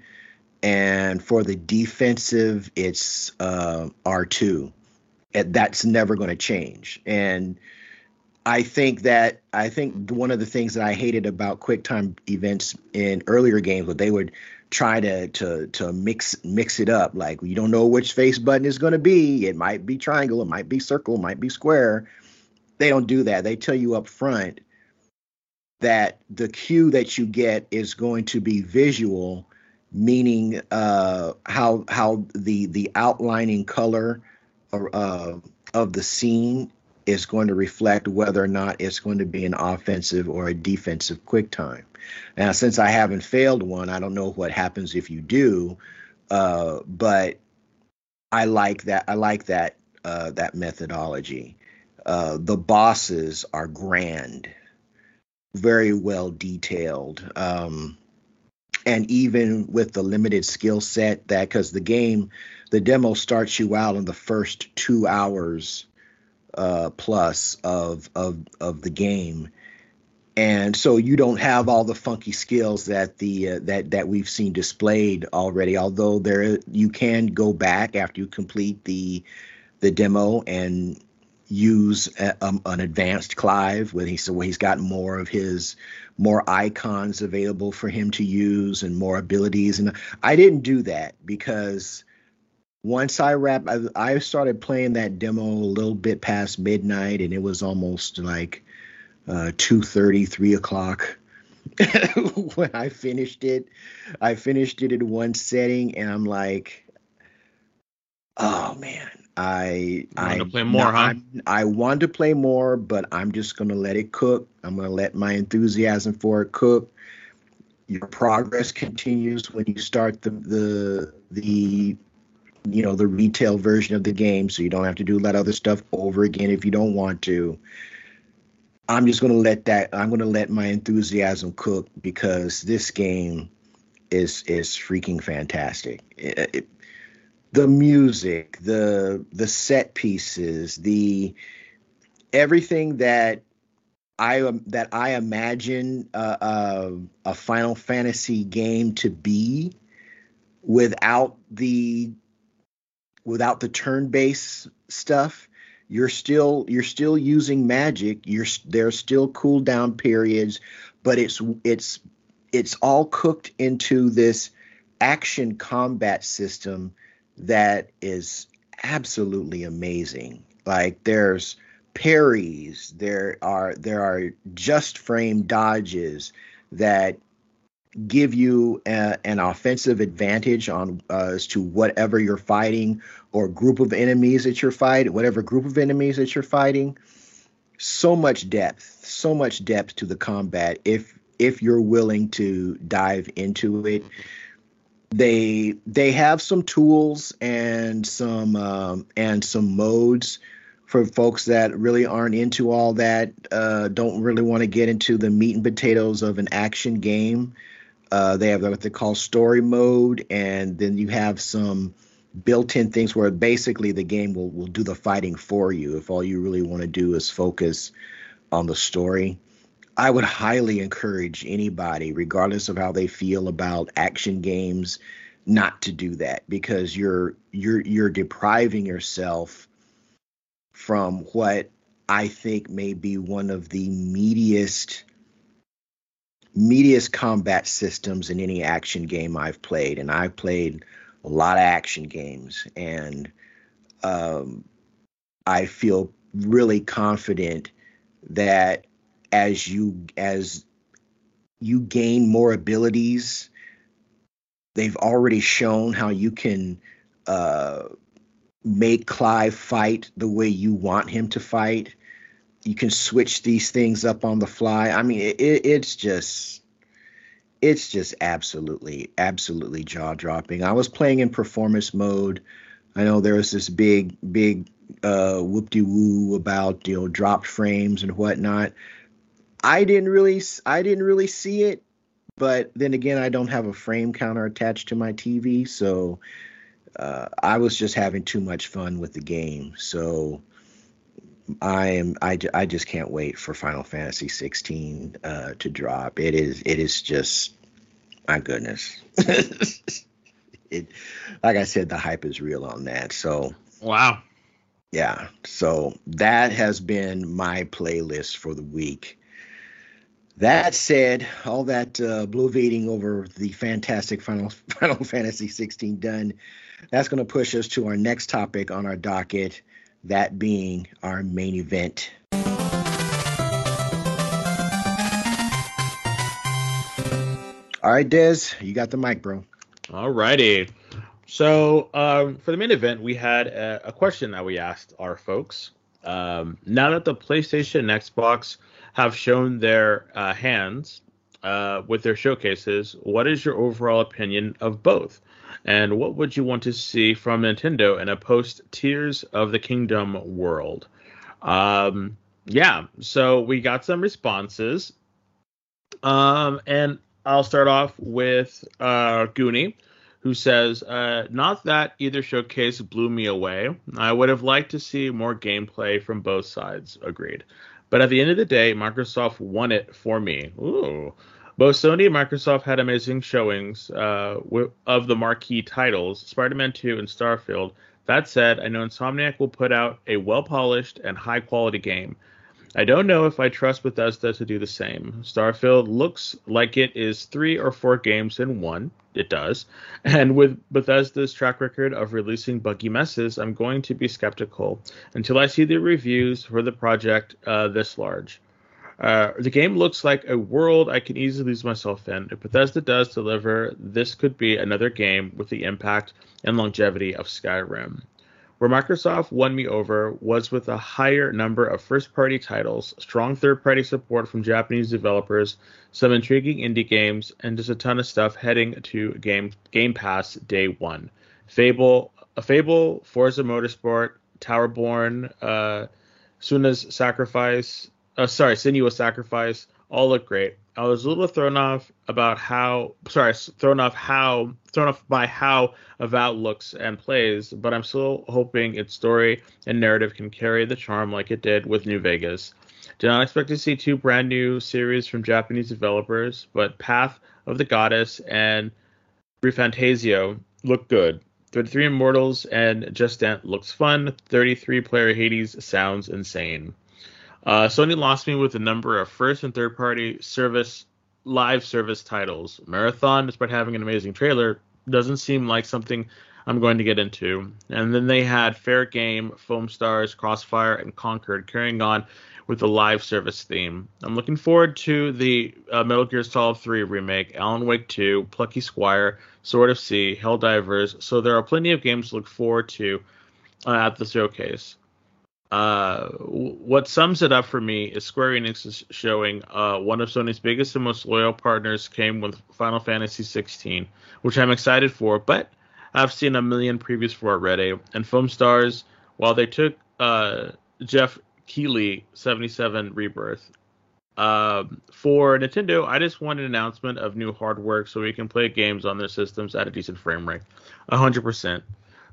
and for the defensive, it's uh, R2. And that's never going to change. And I think that I think one of the things that I hated about QuickTime events in earlier games was they would try to to to mix mix it up. Like you don't know which face button is going to be. It might be triangle, it might be circle, it might be square. They don't do that. They tell you up front that the cue that you get is going to be visual, meaning uh, how how the the outlining color uh, of the scene is going to reflect whether or not it's going to be an offensive or a defensive quick time. Now, since I haven't failed one, I don't know what happens if you do, uh, but I like that. I like that uh, that methodology. Uh, the bosses are grand, very well detailed, um, and even with the limited skill set that because the game, the demo starts you out in the first two hours uh, plus of of of the game. And so you don't have all the funky skills that the uh, that that we've seen displayed already although there you can go back after you complete the the demo and use a, um, an advanced Clive where he's where he's got more of his more icons available for him to use and more abilities. And I didn't do that because once I wrap I, I started playing that demo a little bit past midnight and it was almost like uh, 2.30 3 o'clock when i finished it. I finished it in one setting and i'm like oh man i i want to play more huh? I, I want to play more but i'm just gonna let it cook. I'm gonna let my enthusiasm for it cook. Your progress continues when you start the the the you know the retail version of the game so you don't have to do that other stuff over again if you don't want to I'm just gonna let that. I'm gonna let my enthusiasm cook because this game is is freaking fantastic. It, it, the music, the the set pieces, the everything that I um, that I imagine a Final Fantasy game to be without the without the turn-based stuff you're still you're still using magic. You're there's still cooldown periods but it's it's it's all cooked into this action combat system that is absolutely amazing. Like there's parries there are there are just frame dodges that give you a, an offensive advantage on uh, as to whatever you're fighting or group of enemies that you're fighting, whatever group of enemies that you're fighting. So much depth, so much depth to the combat if if you're willing to dive into it. They they have some tools and some um, and some modes for folks that really aren't into all that, uh, don't really want to get into the meat and potatoes of an action game. Uh, they have what they call story mode, and then you have some built-in things where basically the game will, will do the fighting for you if all you really want to do is focus on the story. I would highly encourage anybody, regardless of how they feel about action games, not to do that because you're you're you're depriving yourself from what I think may be one of the meatiest meatiest combat systems in any action game I've played, and I've played a lot of action games, and um, I feel really confident that as you as you gain more abilities, they've already shown how you can uh, make Clive fight the way you want him to fight. You can switch these things up on the fly. I mean, it, it's just it's just absolutely absolutely jaw dropping. I was playing in performance mode. I know there was this big big uh, whoop de woo about you know dropped frames and whatnot. I didn't really I didn't really see it, but then again, I don't have a frame counter attached to my TV, so uh, I was just having too much fun with the game. So I am I, I just can't wait for Final Fantasy 16 uh, to drop. It is it is just my goodness. it like I said, the hype is real on that. So wow. Yeah. So that has been my playlist for the week. That said, all that uh, bloviating over the fantastic Final Final Fantasy 16 done that's going to push us to our next topic on our docket, that being our main event. All right, Dez, you got the mic, bro. All righty. So um, for the main event, we had a, a, question that we asked our folks. Um, now that the PlayStation and Xbox have shown their uh, hands uh, with their showcases, what is your overall opinion of both? And what would you want to see from Nintendo in a post Tears of the Kingdom world? Um, yeah, so we got some responses. Um, and I'll start off with uh, Goonie, who says, uh, Not that either showcase blew me away. I would have liked to see more gameplay from both sides. Agreed. But at the end of the day, Microsoft won it for me. Ooh. Both Sony and Microsoft had amazing showings uh, of the marquee titles, Spider-Man 2 and Starfield. That said, I know Insomniac will put out a well-polished and high-quality game. I don't know if I trust Bethesda to do the same. Starfield looks like it is three or four games in one. It does. And with Bethesda's track record of releasing buggy messes, I'm going to be skeptical until I see the reviews for the project uh, this large. Uh, the game looks like a world I can easily lose myself in. If Bethesda does deliver, this could be another game with the impact and longevity of Skyrim. Where Microsoft won me over was with a higher number of first party titles, strong third party support from Japanese developers, some intriguing indie games, and just a ton of stuff heading to Game, game Pass day one. Fable, a Fable, Forza Motorsport, Towerborn, uh, Senua's Sacrifice, uh, sorry, Senua's Sacrifice, all look great. I was a little thrown off about how, sorry, thrown off how, thrown off by how Avowed looks and plays, but I'm still hoping its story and narrative can carry the charm like it did with New Vegas. Did not expect to see two brand new series from Japanese developers, but Path of the Goddess and ReFantazio look good. 33 Immortals and Just Dance looks fun. 33 player Hades sounds insane. Uh, Sony lost me with a number of first and third party service live service titles. Marathon, despite having an amazing trailer, doesn't seem like something I'm going to get into. And then they had Fair Game, Foam Stars, Crossfire, and Concord carrying on with the live service theme. I'm looking forward to the uh, Metal Gear Solid 3 remake, Alan Wake 2, Plucky Squire, Sword of Sea, Helldivers. So there are plenty of games to look forward to uh, at the showcase. Uh, what sums it up for me is Square Enix is showing uh, one of Sony's biggest and most loyal partners came with Final Fantasy 16, which I'm excited for, but I've seen a million previews for already. And Foam Stars, while they took uh, Jeff Keighley, 77 Rebirth. Um, for Nintendo, I just want an announcement of new hardware so we can play games on their systems at a decent frame rate, 100%.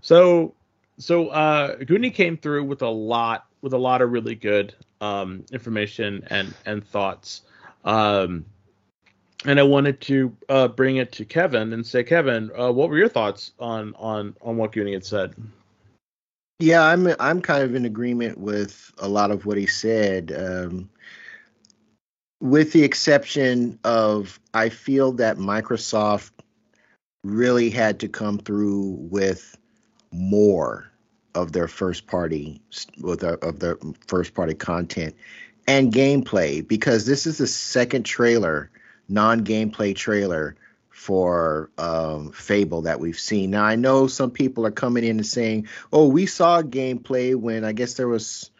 So, so uh, Goonie came through with a lot, with a lot of really good um, information and and thoughts. Um, and I wanted to uh, bring it to Kevin and say, Kevin, uh, what were your thoughts on on on what Goonie had said? Yeah, I'm I'm kind of in agreement with a lot of what he said, um, with the exception of I feel that Microsoft really had to come through with more of their first party with their, of their first party content and gameplay because this is the second trailer, non gameplay trailer for um, Fable that we've seen. Now I know some people are coming in and saying, "Oh, we saw gameplay when I guess there was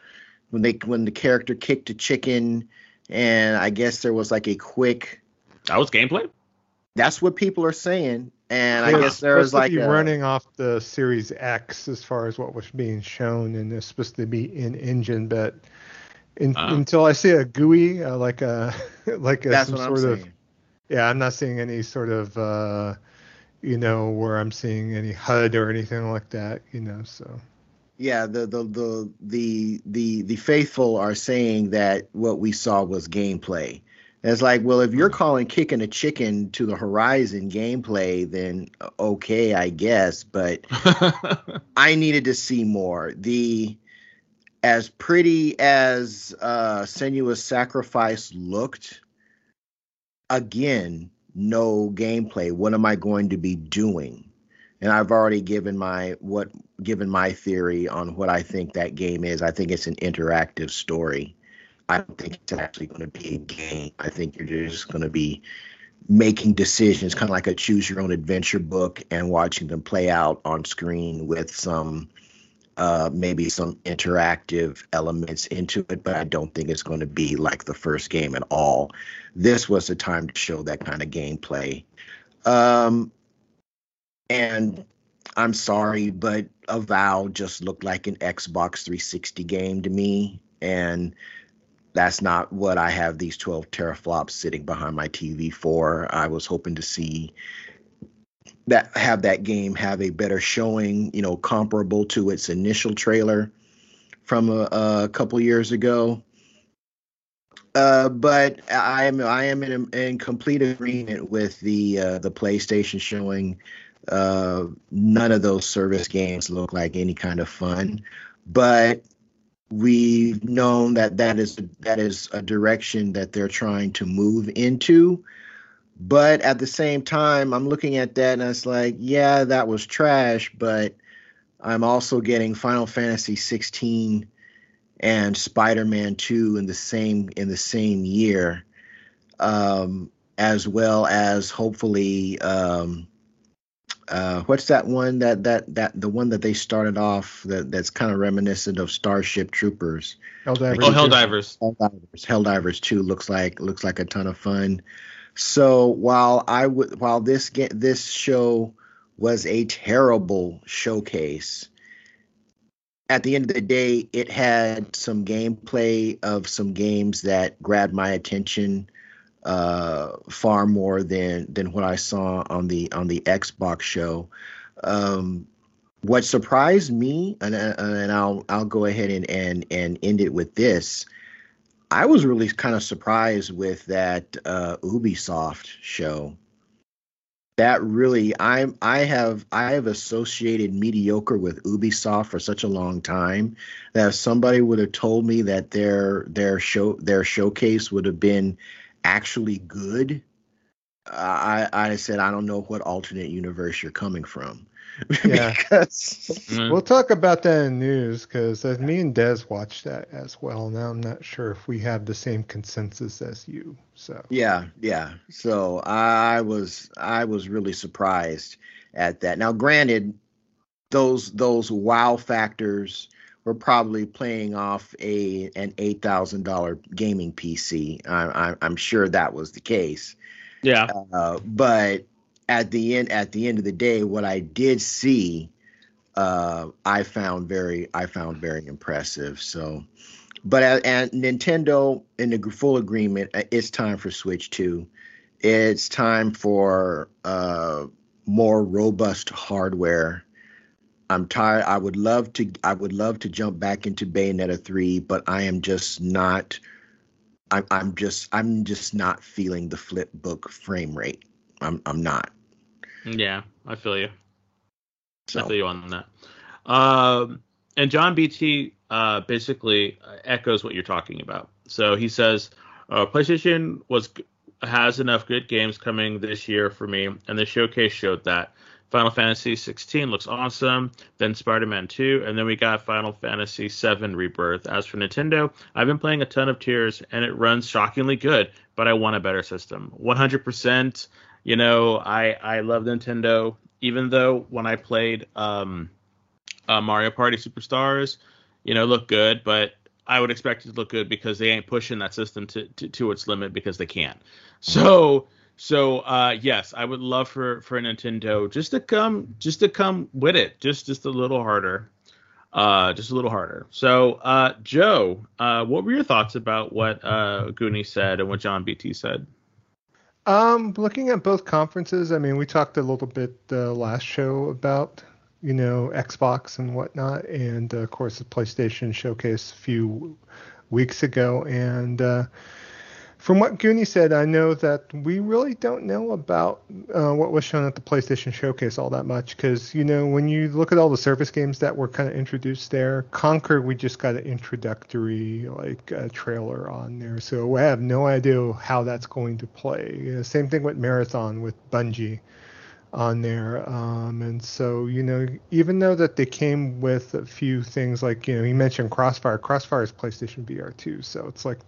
when they when the character kicked a chicken, and I guess there was like a quick." That was gameplay. That's what people are saying, and I guess there was like a, running off the Series X as far as what was being shown, and it's supposed to be in engine, but in, uh, until I see a GUI, uh, like a like a some sort of yeah, I'm not seeing any sort of, uh, you know, where I'm seeing any HUD or anything like that, you know. So. Yeah, the the the the the the faithful are saying that what we saw was gameplay. It's like, well, if you're calling kicking a chicken to the horizon gameplay, then okay, I guess. But I needed to see more. The as pretty as uh, Senua's Sacrifice looked, again, no gameplay. What am I going to be doing? And I've already given my what given my theory on what I think that game is. I think it's an interactive story. I don't think it's actually going to be a game. I think you're just going to be making decisions, kind of like a choose your own adventure book, and watching them play out on screen with some uh, maybe some interactive elements into it, but I don't think it's going to be like the first game at all. This was the time to show that kind of gameplay. Um, and I'm sorry, but Avow just looked like an Xbox 360 game to me, and that's not what I have these 12 teraflops sitting behind my TV for. I was hoping to see that have that game have a better showing, you know, comparable to its initial trailer from a, a couple years ago. Uh, but I am I am in, in complete agreement with the uh, the PlayStation showing. Uh, none of those service games look like any kind of fun, but we've known that that is that is a direction that they're trying to move into. But at the same time, I'm looking at that and it's like, yeah, that was trash, but I'm also getting Final Fantasy 16 and Spider-Man 2 in the same in the same year, um, as well as hopefully um, uh, what's that one that that that the one that they started off that that's kind of reminiscent of Starship Troopers. Helldivers. Oh, Helldivers. Helldivers. Helldivers 2 looks like looks like a ton of fun. So while I would while this get this show was a terrible showcase, at the end of the day, it had some gameplay of some games that grabbed my attention uh, far more than than what I saw on the on the Xbox show. Um, what surprised me, and, and I'll I'll go ahead and and and end it with this. I was really kind of surprised with that uh, Ubisoft show. That really, I'm I have I have associated mediocre with Ubisoft for such a long time that if somebody would have told me that their their show their showcase would have been actually good, I I said I don't know what alternate universe you're coming from. Yeah. because we'll talk about that in news because uh, me and Des watched that as well. Now I'm not sure if we have the same consensus as you. So yeah, yeah. So I was I was really surprised at that. Now, granted, those those wow factors were probably playing off a an eight thousand dollar gaming PC. I, I, I'm sure that was the case. Yeah. Uh, but at the end at the end of the day, what I did see uh, I found very I found very impressive. So, but uh, and Nintendo in the full agreement, uh, it's time for Switch 2. It's time for uh, more robust hardware. I'm tired. I would love to. I would love to jump back into Bayonetta 3, but I am just not. I'm, I'm just. I'm just not feeling the flip book frame rate. I'm. I'm not. Yeah, I feel you. So. I feel you on that. Um, and John BT uh, basically echoes what you're talking about. So he says, uh, PlayStation was has enough good games coming this year for me, and the showcase showed that. Final Fantasy 16 looks awesome, then Spider-Man 2, and then we got Final Fantasy 7 Rebirth. As for Nintendo, I've been playing a ton of Tears, and it runs shockingly good, but I want a better system. 100%. You know, I I love Nintendo, even though when I played um, uh, Mario Party Superstars, you know, look good, but I would expect it to look good because they ain't pushing that system to, to, to its limit because they can't. So so uh, yes, I would love for for Nintendo just to come just to come with it, just just a little harder, uh, just a little harder. So uh, Joe, uh, what were your thoughts about what uh, Goonie said and what John BT said? Um, looking at both conferences, I mean, we talked a little bit uh, last show about you know Xbox and whatnot, and of course the PlayStation showcase a few weeks ago, and uh, from what Goonie said, I know that we really don't know about uh, what was shown at the PlayStation Showcase all that much because, you know, when you look at all the service games that were kind of introduced there, Concord, we just got an introductory, like, uh, trailer on there. So I have no idea how that's going to play. You know, same thing with Marathon with Bungie on there. Um, and so, you know, even though that they came with a few things like, you know, you mentioned Crossfire. Crossfire is PlayStation VR too. So it's like,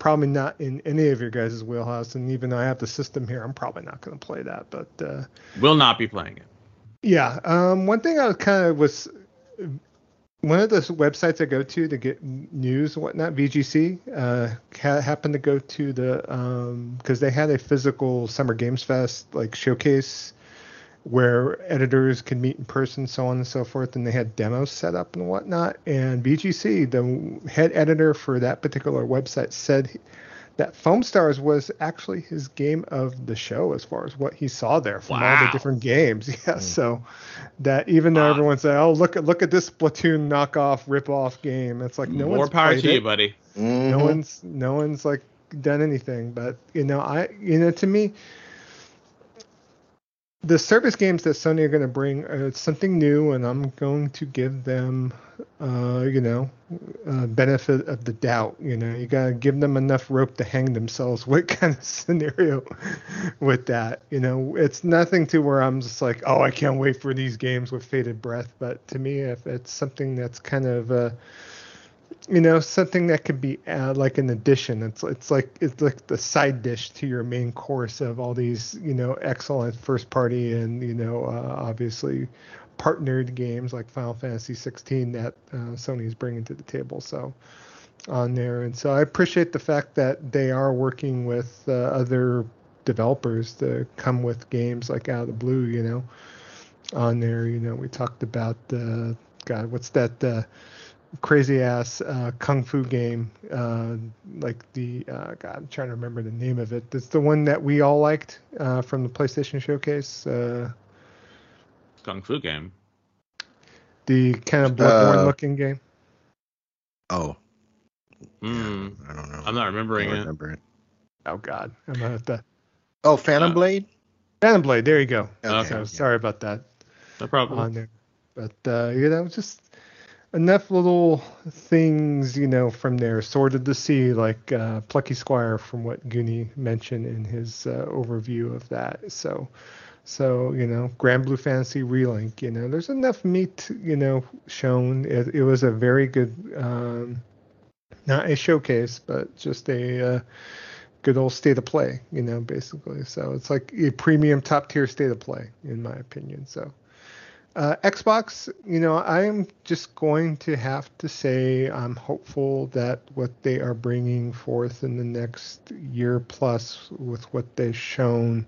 probably not in any of your guys' wheelhouse. And even though I have the system here, I'm probably not going to play that. But uh, will not be playing it. Yeah. Um, one thing I was kind of was one of the websites I go to to get news and whatnot, VGC, uh, ha- happened to go to the because um, they had a physical Summer Games Fest like showcase where editors could meet in person, so on and so forth, and they had demos set up and whatnot. And VGC, the head editor for that particular website, said that Foam Stars was actually his game of the show as far as what he saw there from wow. all the different games. Yeah, mm. so that even though everyone said, "Oh, look at look at this Splatoon knockoff rip-off game," it's like no more one's power to it. you, buddy. Mm-hmm. No one's no one's like done anything, but you know, I you know to me the service games that Sony are going to bring are something new, and I'm going to give them, uh, you know, uh, benefit of the doubt. You know, you got to give them enough rope to hang themselves. What kind of scenario with that? You know, it's nothing to where I'm just like, oh, I can't wait for these games with faded breath. But to me, if it's something that's kind of uh, you know something that could be uh, like an addition. It's it's like it's like the side dish to your main course of all these you know excellent first party and you know uh, obviously partnered games like Final Fantasy 16 that uh, Sony is bringing to the table so on there. And so I appreciate the fact that they are working with uh, other developers to come with games like out of the blue you know on there. You know we talked about uh god what's that uh crazy ass uh, kung fu game, uh, like the uh, God, I'm trying to remember the name of it. It's the one that we all liked uh, from the PlayStation Showcase. Uh, kung fu game. The kind of Bloodborne looking game. Oh. Mm, I don't know. I'm not remembering it. Remember it. Oh God, I'm gonna have to. Oh, Phantom Blade. Phantom Blade. There you go. Okay. So, sorry about that. No problem. On there, but you know, just enough little things, you know, from there. Sword of the Sea, like uh, Plucky Squire, from what Goonie mentioned in his uh, overview of that. So, so you know, Granblue Fantasy Relink. You know, there's enough meat, you know, shown. It, it was a very good, um, not a showcase, but just a uh, good old state of play. You know, basically. So it's like a premium top tier state of play, in my opinion. So. Uh, Xbox, you know, I'm just going to have to say I'm hopeful that what they are bringing forth in the next year plus with what they've shown,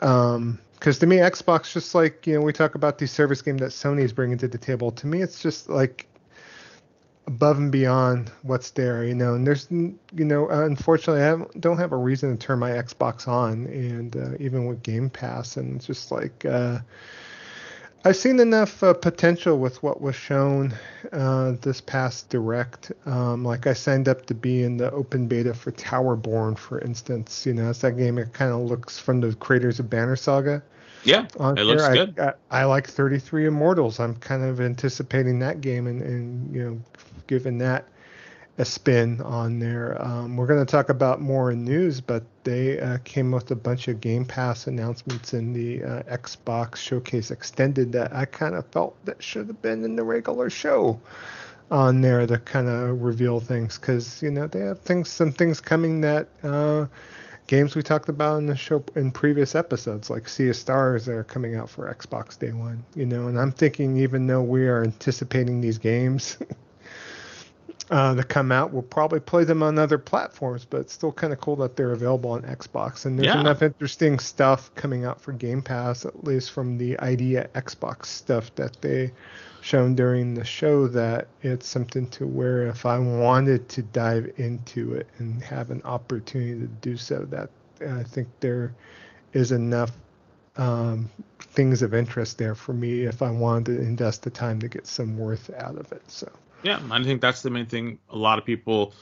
um, because to me, Xbox just like you know we talk about the service game that Sony's bringing to the table. To me, it's just like above and beyond what's there, you know. And there's, you know, unfortunately, I don't have a reason to turn my Xbox on, and uh, even with Game Pass, and it's just like uh, I've seen enough uh, potential with what was shown uh, this past direct. Um, like I signed up to be in the open beta for Towerborn, for instance. You know, it's that game. It kind of looks from the creators of Banner Saga. Yeah, it looks I, good. I, I, like 33 Immortals. I'm kind of anticipating that game and, and you know given that a spin on there. Um, we're going to talk about more in news, but they uh, came with a bunch of Game Pass announcements in the uh, Xbox Showcase Extended that I kind of felt that should have been in the regular show on there to kind of reveal things because you know they have things, some things coming that. Uh, games we talked about in the show in previous episodes, like Sea of Stars, that are coming out for Xbox Day One. You know, and I'm thinking even though we are anticipating these games uh, that come out. We'll probably play them on other platforms, but it's still kind of cool that they're available on Xbox. And there's Yeah. enough interesting stuff coming out for Game Pass, at least from the idea Xbox stuff that they shown during the show, that it's something to where if I wanted to dive into it and have an opportunity to do so, that I think there is enough um, things of interest there for me if I wanted to invest the time to get some worth out of it. So. Yeah, I think that's the main thing. A lot of people,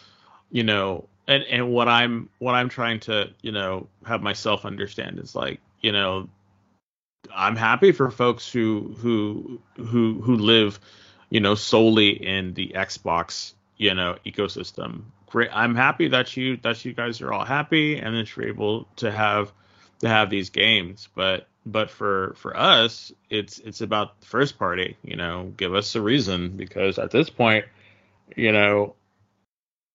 you know, and and what I'm what I'm trying to you know have myself understand is like you know, I'm happy for folks who who who who live, you know, solely in the Xbox you know ecosystem. Great. I'm happy that you that you guys are all happy and that you're able to have to have these games, but but for for us it's it's about the first party you know give us a reason because at this point you know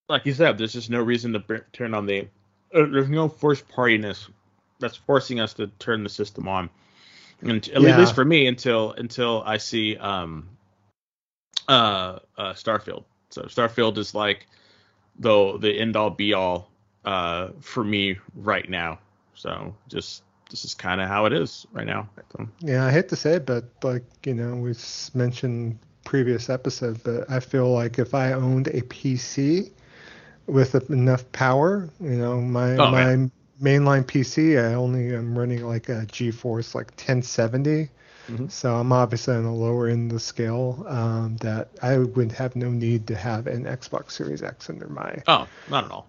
like you said there's just no reason to br- turn on the uh, there's no first partiness that's forcing us to turn the system on. And at Yeah. least for me until until i see um uh, uh starfield. So starfield is like the the end all be all uh for me right now. So just this is kind of how it is right now Yeah, I hate to say it, but like you know, we've mentioned previous episode, but I feel like if I owned a PC with enough power, you know, my Oh, my yeah. mainline PC, I only am running like a GeForce like 1070. Mhm. So I'm obviously on the lower end of the scale. Um, that I would have no need to have an Xbox Series X under my oh not at all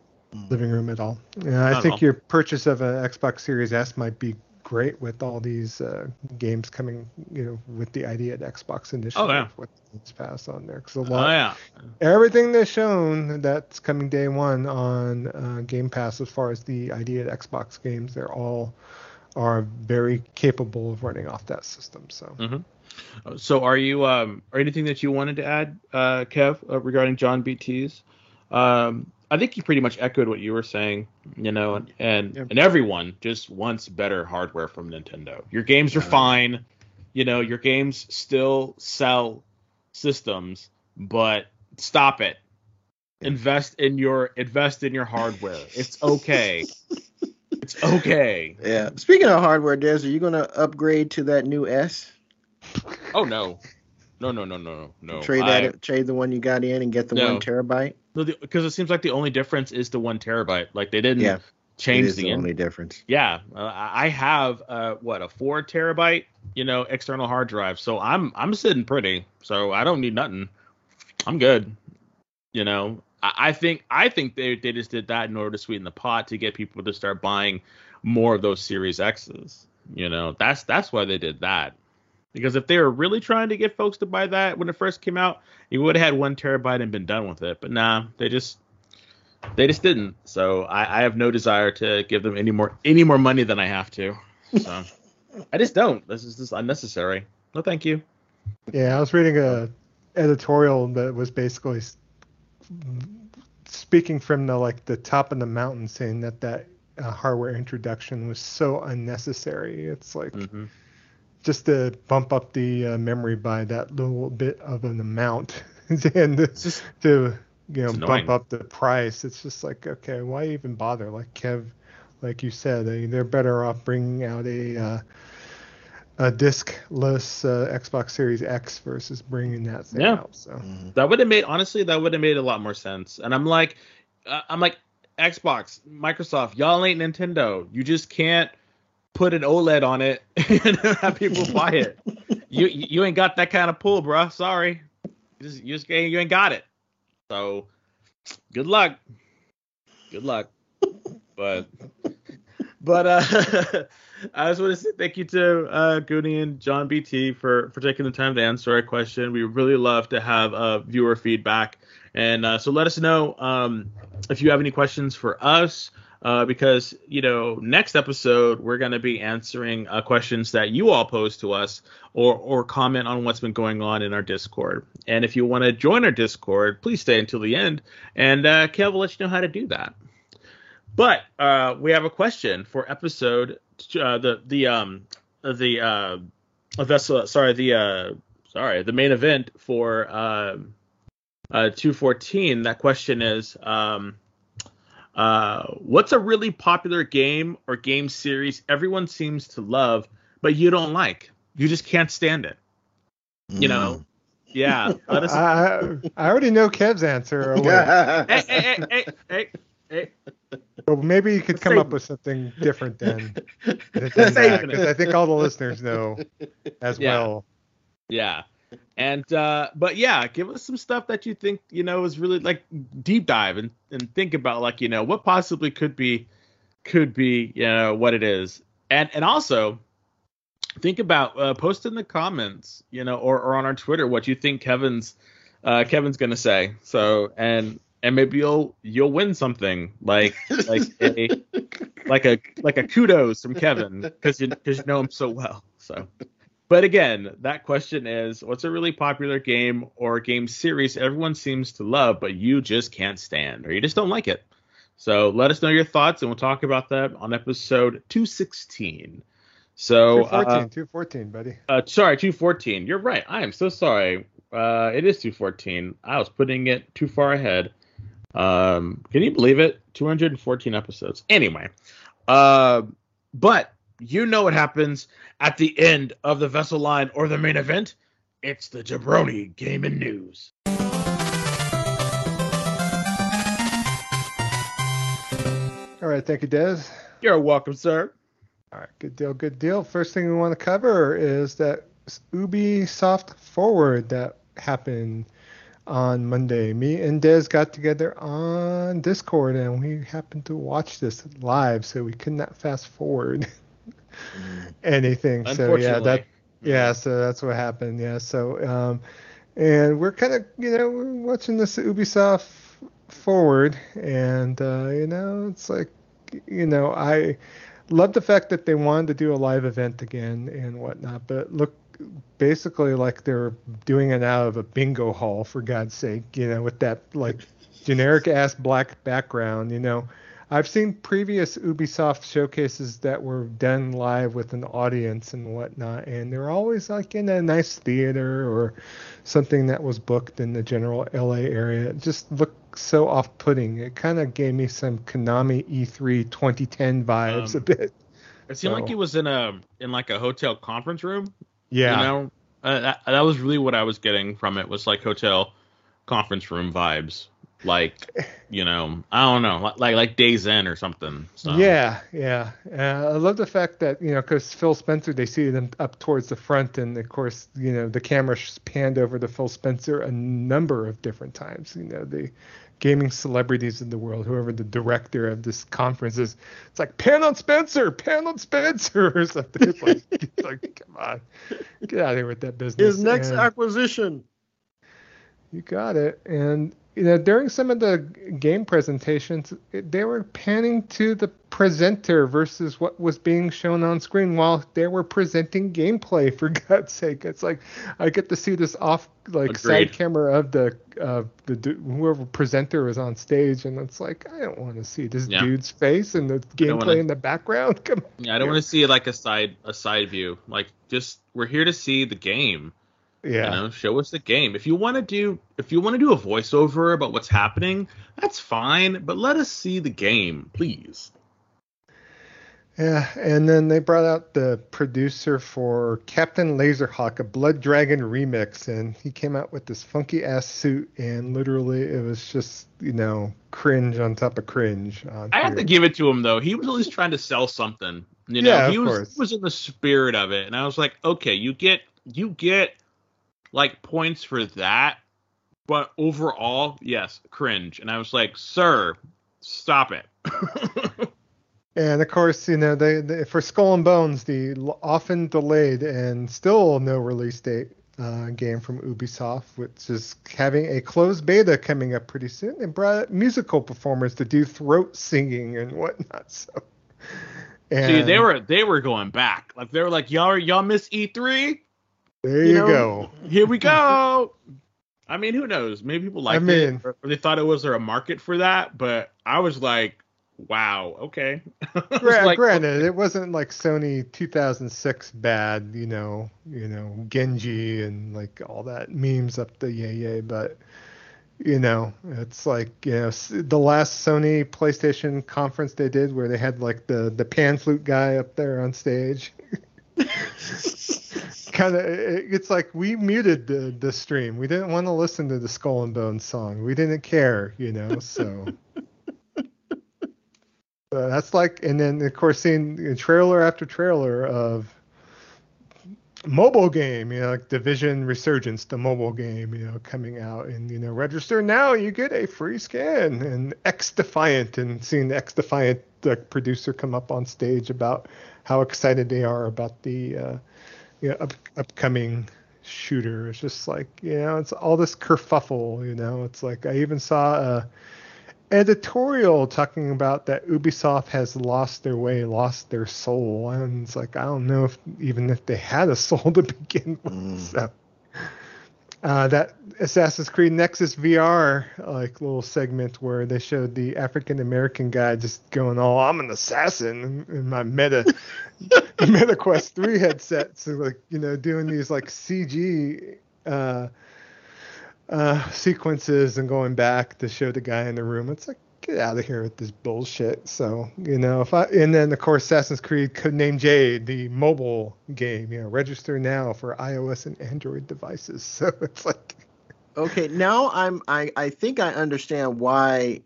living room at all. Yeah, I Not think your purchase of an Xbox Series S might be great with all these uh, games coming, you know, with the idea of Xbox initiative Oh, yeah. with Pass on there. Because a oh lot, yeah everything they've shown that's coming day one on uh, Game Pass, as far as the idea of Xbox games, they're all are very capable of running off that system. So hmm So, are you um, or anything that you wanted to add, uh, Kev, uh, regarding John BTS? Um, I think you pretty much echoed what you were saying, you know, and and, Yeah. and everyone just wants better hardware from Nintendo. Your games are Yeah. fine, you know, your games still sell systems, but stop it. Invest in your invest in your hardware. It's okay. it's okay. Yeah. Speaking of hardware, Des, are you gonna upgrade to that new S? Oh no, no, no, no, no, no. trade I- trade the one you got in, and get the No. one terabyte. No, because it seems like the only difference is the one terabyte. Like they didn't Yeah, It change is the, the only difference. Yeah, uh, I I have uh what a four terabyte, you know, external hard drive. So I'm I'm sitting pretty. So I don't need nothing. I'm good. You know, I, I think I think they they just did that in order to sweeten the pot to get people to start buying more of those Series X's. You know, that's that's why they did that. Because if they were really trying to get folks to buy that when it first came out, you would have had one terabyte and been done with it. But nah, they just they just didn't. So I, I have no desire to give them any more any more money than I have to. So I just don't. This is just unnecessary. No, thank you. Yeah, I was reading a editorial that was basically speaking from the like the top of the mountain, saying that that uh, hardware introduction was so unnecessary. It's like hmm just to bump up the uh, memory by that little bit of an amount, and just to you know bump up the price. It's just like okay, why even bother? Like Kev, like you said, they, they're better off bringing out a uh, a discless uh, Xbox Series X versus bringing that thing Yeah. out. So That would have made honestly that would have made a lot more sense. And I'm like, uh, I'm like Xbox, Microsoft, y'all ain't Nintendo. You just can't put an OLED on it and have people buy it. You you ain't got that kind of pull, bruh. Sorry, you just you just ain't- you ain't got it. So good luck. Good luck. But but uh I just want to say thank you to uh Goonie and John BT for for taking the time to answer our question. We really love to have uh viewer feedback. And uh, so let us know um if you have any questions for us. Uh, because you know, next episode we're going to be answering uh, questions that you all pose to us, or or comment on what's been going on in our Discord. And if you want to join our Discord, please stay until the end, and uh, Kev will let you know how to do that. But uh, we have a question for episode uh, the the um the uh vessel sorry the uh sorry the main event for um uh 214 that question is um uh what's a really popular game or game series everyone seems to love but you don't like you just can't stand it you know yeah let us I, I already know Kev's answer. Hey, hey, hey, hey, hey, hey. Well, maybe you could Let's come save up with something different than, than that, because I think all the listeners know as Yeah. well. Yeah. And uh but yeah, give us some stuff that you think, you know, is really like deep dive and, and think about like, you know, what possibly could be could be, you know, what it is. And and also think about uh post in the comments, you know, or, or on our Twitter what you think Kevin's uh Kevin's gonna say. So and and maybe you'll you'll win something like like a like a like a kudos from Kevin because you because you know him so well. So, but again, that question is, what's a really popular game or game series everyone seems to love, but you just can't stand or you just don't like it? So let us know your thoughts, and we'll talk about that on episode 216. So, 214, uh, 214, buddy. uh, sorry, 214. You're right. I am so sorry. Uh, it is 214. I was putting it too far ahead. Um, can you believe it? 214 episodes. Anyway, uh, but you know what happens at the end of the vessel line or the main event? It's the Jabroni Gaming News. All right, thank you, Des. You're welcome, sir. All right, good deal, good deal. First thing we want to cover is that Ubisoft Forward that happened on Monday. Me and Des got together on Discord and we happened to watch this live, so we could not fast forward anything. So yeah, that yeah, so that's what happened. Yeah, so um, and we're kind of you know we're watching this Ubisoft Forward, and uh, you know it's like you know I love the fact that they wanted to do a live event again and whatnot, but look basically like they're doing it out of a bingo hall for God's sake, you know, with that like generic ass black background, you know. I've seen previous Ubisoft showcases that were done live with an audience and whatnot, and they're always like in a nice theater or something that was booked in the general LA area. It just looked so off putting. It kind of gave me some Konami E E3 2010 vibes Um, a bit. It seemed like So- he was in a in like a hotel conference room. Yeah. You know, uh, that, that was really what I was getting from it was like hotel conference room vibes. Like, you know, I don't know, like like, like Days Inn or something. So. Yeah, yeah. Uh, I love the fact that you know, because Phil Spencer, they see them up towards the front, and of course, you know, the camera sh- panned over to Phil Spencer a number of different times. You know, the gaming celebrities in the world, whoever the director of this conference is, it's like pan on Spencer, pan on Spencer, or something. It's like, it's like come on, get out of here with that business. His next And- acquisition. you got it. And you know, during some of the game presentations, they were panning to the presenter versus what was being shown on screen while they were presenting gameplay. For God's sake, it's like I get to see this off like side camera of the uh, the whoever presenter was on stage, and it's like I don't want to see this Yeah. dude's face and the gameplay wanna- in the background. Come. Yeah, I don't want to see like a side a side view. Like, just we're here to see the game. Yeah. You know, show us the game. If you want to do if you want to do a voiceover about what's happening, that's fine. But let us see the game, please. Yeah, and then they brought out the producer for Captain Laserhawk, a Blood Dragon remix, and he came out with this funky ass suit, and literally it was just you know cringe on top of cringe. I have to give it to him though; he was at least trying to sell something. You know, yeah, he was was in the spirit of it, and I was like, okay, you get you get like points for that, but overall, yes, cringe. And I was like, sir, stop it. And of course, you know, they, they for Skull and Bones, the often delayed and still no release date uh, game from Ubisoft, which is having a closed beta coming up pretty soon. They brought musical performers to do throat singing and whatnot. So, and See, they were they were going back. Like they were like, y'all y'all miss E3? There you you, know, go. Here we go. I mean, who knows? Maybe people liked mean- it, or they thought it was there a market for that. But I was like, wow, okay. Gra- like, granted, it wasn't like Sony 2006 bad, you know, you know, Genji and like all that memes up the yay yay, but you know, it's like you know the last Sony PlayStation conference they did where they had like the the pan flute guy up there on stage. kind of it's like we muted the the stream. We didn't want to listen to the Skull and Bones song. We didn't care, you know, so uh, that's like, and then of course seeing trailer after trailer of mobile game, you know, like Division Resurgence, the mobile game, you know, coming out, and you know, register now, you get a free scan, and XDefiant, and seeing the XDefiant the producer come up on stage about how excited they are about the, uh, you know, up, upcoming shooter. It's just like, you know, it's all this kerfuffle, you know. It's like I even saw a editorial talking about that Ubisoft has lost their way, lost their soul, and it's like I don't know if even if they had a soul to begin with. Mm. So, uh, that Assassin's Creed Nexus VR like little segment where they showed the African American guy just going "Oh, I'm an assassin in my Meta Meta Quest 3 headset, so like you know doing these like CG. Uh, uh, sequences and going back to show the guy in the room. It's like get out of here with this bullshit. So you know, if I and then of course Assassin's Creed Codename Jade, the mobile game, you know, register now for iOS and Android devices. So it's like Okay, now I'm I I think I understand why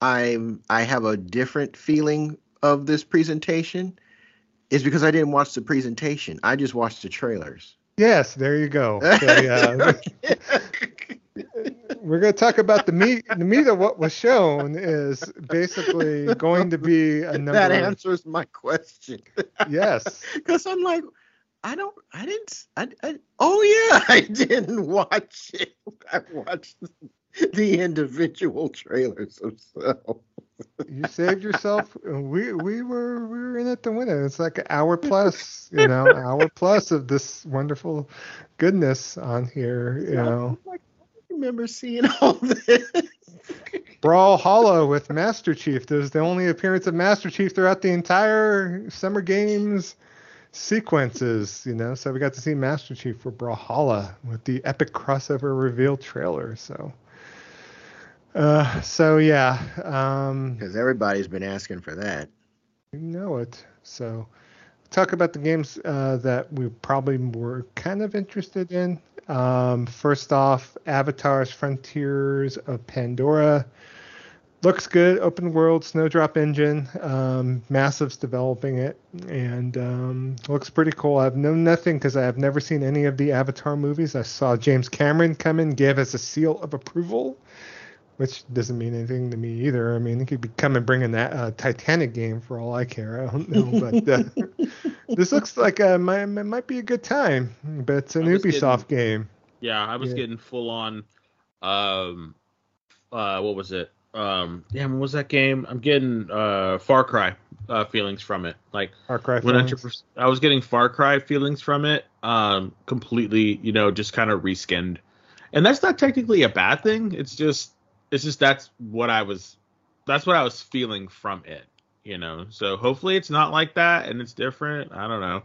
I'm I have a different feeling of this presentation. Is because I didn't watch the presentation. I just watched the trailers. yes, there you go. So, yeah, we're gonna talk about the meat. The meat of what was shown is basically going to be a number. that answers my question. yes. Because I'm like, I don't, I didn't, I, I, oh yeah, I didn't watch it. I watched the individual trailers themselves. you saved yourself. Uh, we we were we were in it to win it. It's like an hour plus, you know, hour plus of this wonderful goodness on here. You know, I'm like, remember seeing all this. Brawlhalla with Master Chief. That was the only appearance of Master Chief throughout the entire Summer Games sequences. You know, so we got to see Master Chief for Brawlhalla with the epic crossover reveal trailer. So. Uh, so yeah, um, Because everybody's been asking for that. You know it. So, talk about the games uh, that we probably were kind of interested in. Um, first off, Avatar's Frontiers of Pandora. Looks good. Open world, Snowdrop engine. Um, Massive's developing it, and um, looks pretty cool. I've known nothing because I have never seen any of the Avatar movies. I saw James Cameron come in, give us a seal of approval which doesn't mean anything to me either. I mean, he could be coming bringing that uh, Titanic game for all I care. I don't know, but uh, this looks like uh, might, might be a good time. But it's an I was Ubisoft game. Yeah, I was Yeah. getting full on. Um, uh, what was it? Um, damn, what was that game? I'm getting uh Far Cry uh feelings from it. Like Far Cry. 100. I was getting Far Cry feelings from it. Um, completely, you know, just kind of reskinned, and that's not technically a bad thing. It's just, it's just that's what I was, that's what I was feeling from it. You know, so hopefully it's not like that and it's different. I don't know.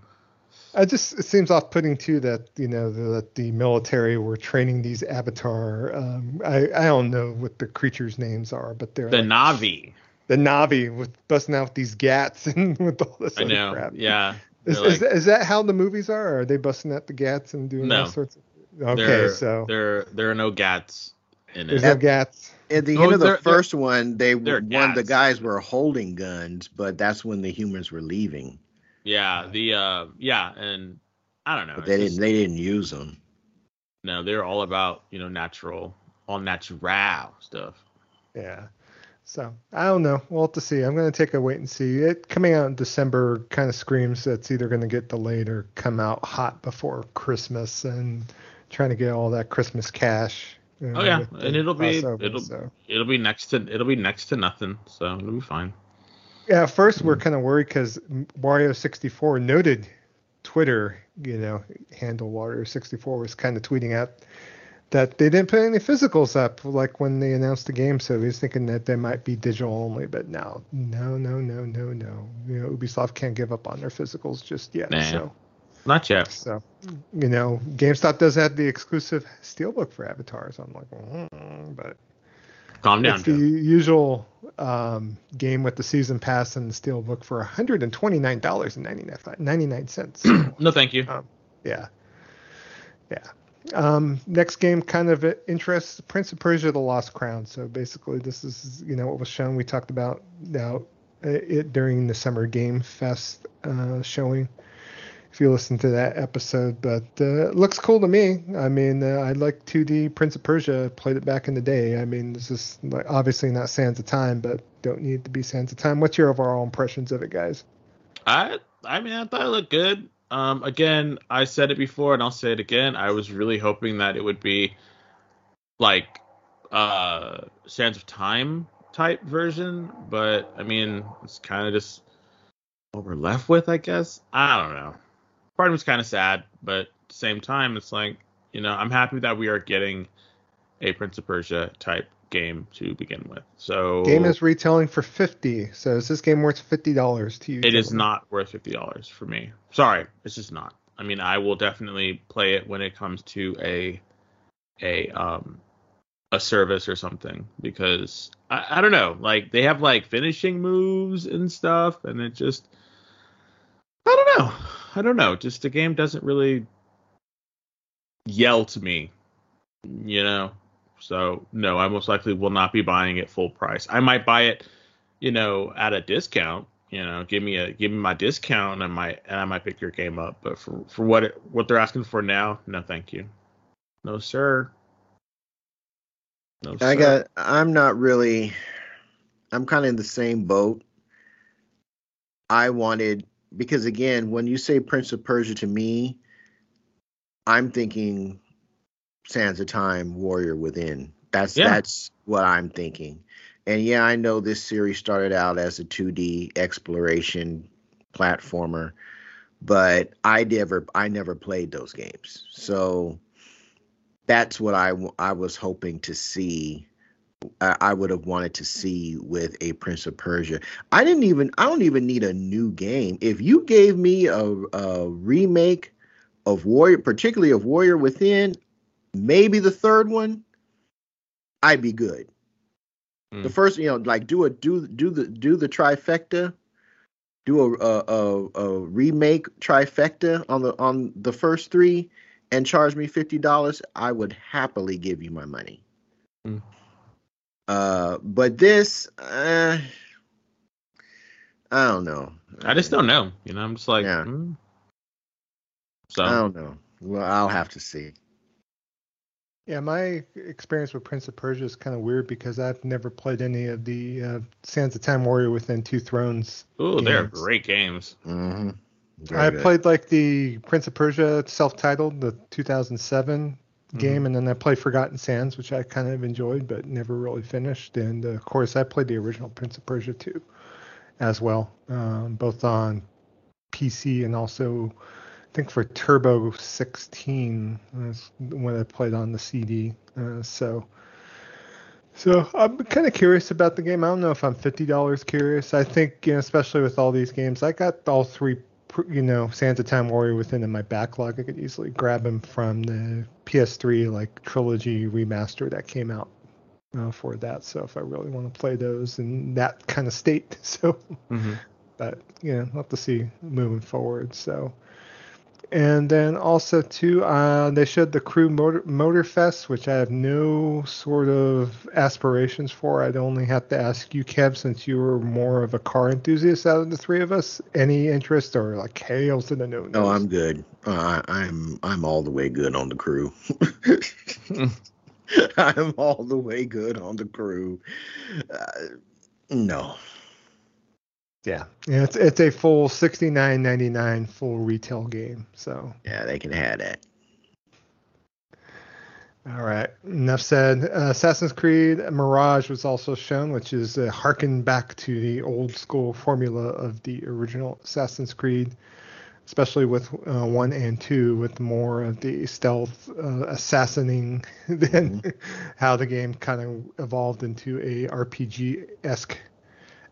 I just it seems off-putting too that you know that the military were training these Avatar. Um, I I don't know what the creatures' names are, but they're The like, Navi. the Navi with busting out these gats and with all this I know. crap. Yeah. Is, They're is, is that how the movies are? Or are they busting out the gats and doing No. all sorts of? Okay, so there there are no gats in it. there's no gats. At the Oh, end of the they're- they're- first one, they they're one the guys were holding guns, but that's when the humans were leaving. Yeah, the uh yeah, and I don't know. But they didn't they didn't use them. No, they're all about, you know, natural, all natural stuff. Yeah. So I don't know. We'll have to see. I'm gonna take a wait and see. It coming out in December kind of screams that it's either gonna get delayed or come out hot before Christmas and trying to get all that Christmas cash. You know, Oh yeah, and it'll be crossover, it'll so. it'll be next to it'll be next to nothing, so it'll be fine. Yeah, at first Hmm. we're kind of worried because Wario64 noted Twitter, you know, handle Wario64 was kind of tweeting out that they didn't put any physicals up like when they announced the game. So he's thinking that they might be digital only, but no, no, no, no, no, no. You know, Ubisoft can't give up on their physicals just yet. Nah. So, Not yet. so you know, GameStop does have the exclusive steelbook for avatars. I'm like, mm, but Calm down, it's the usual um, game with the season pass and the steel book for $129.99. No, thank you. yeah. Yeah. Um, next game kind of interests Prince of Persia: The Lost Crown. So basically, this is you know what was shown. We talked about now uh, it during the Summer Game Fest uh, showing. If you listen to that episode, but uh, it looks cool to me. I mean, uh, I like 2D Prince of Persia. Played it back in the day. I mean, this is like, obviously not Sands of Time, but don't need to be Sands of Time. What's your overall impressions of it, guys? I I mean I thought it looked good. Um again, I said it before and I'll say it again. I was really hoping that it would be like uh Sands of Time type version, but I mean it's kind of just what we're left with, I guess. I don't know. Part of it's kind of sad, but at the same time it's like, you know, I'm happy that we are getting a Prince of Persia type game to begin with. So Game is retailing for 50. So is this game worth $50 to you? It is gentlemen? not worth fifty dollars for me. Sorry, it's just not. I mean, I will definitely play it when it comes to a a um a service or something because I, I don't know, like they have like finishing moves and stuff, and it just I don't know. I don't know. Just the game doesn't really yell to me, you know. So no, I most likely will not be buying it full price. I might buy it, you know, at a discount. You know, give me a give me my discount, and I might and I might pick your game up. But for for what it, what they're asking for now, no, thank you, no sir. No I got I'm not really I'm kind of in the same boat. I wanted because again, when you say Prince of Persia to me, I'm thinking Sands of Time, Warrior Within. That's Yeah. that's what I'm thinking. And yeah, I know this series started out as a 2D exploration platformer, but I never I never played those games. So that's what I I was hoping to see. I, would have wanted to see with a Prince of Persia. I didn't even I don't even need a new game. If you gave me a, a remake of Warrior, particularly of Warrior Within, maybe the third one, I'd be good. Mm. The first, you know, like do a do do the do the trifecta, do a a, a, a remake trifecta on the on the first three, and charge me fifty dollars. I would happily give you my money. Mm. Uh, but this, uh, I don't know. I just don't know. You know, I'm just like, Yeah. hmm. so I don't know. Well, I'll have to see. Yeah, my experience with Prince of Persia is kind of weird because I've never played any of the uh, Sands of Time Warrior Within Two Thrones. oh, they're great games. hmm I played like the Prince of Persia self-titled, the 2007 game, and then I played Forgotten Sands, which I kind of enjoyed but never really finished. And uh, of course, I played the original Prince of Persia 2 as well, um, both on PC and also I think for Turbo 16 that's when I played on the CD. Uh, so. So I'm kind of curious about the game. I don't know if I'm fifty dollars curious. I think, you know, especially with all these games, I got all three, you know, Sands of Time Warrior within in my backlog. I could easily grab him from the PS3 like trilogy remaster that came out uh, for that. So if I really want to play those in that kind of state, so Mm-hmm. but you know, we'll have to see moving forward. So, and then also too, uh, they showed the Crew Motor Motor Fest, which I have no sort of aspirations for. I'd only have to ask you, Kev, since you were more of a car enthusiast out of the three of us. Any interest or like hails to the no? No, I'm good. Uh, I'm I'm all the way good on the crew. I'm all the way good on the crew. Uh, no, yeah, yeah. It's it's a full sixty nine ninety nine full retail game. So yeah, they can have that. All right. Enough said. Uh, Assassin's Creed Mirage was also shown, which is uh, harken back to the old school formula of the original Assassin's Creed, especially with uh, one and two, with more of the stealth uh, assassinating than how the game kind of evolved into a RPG esque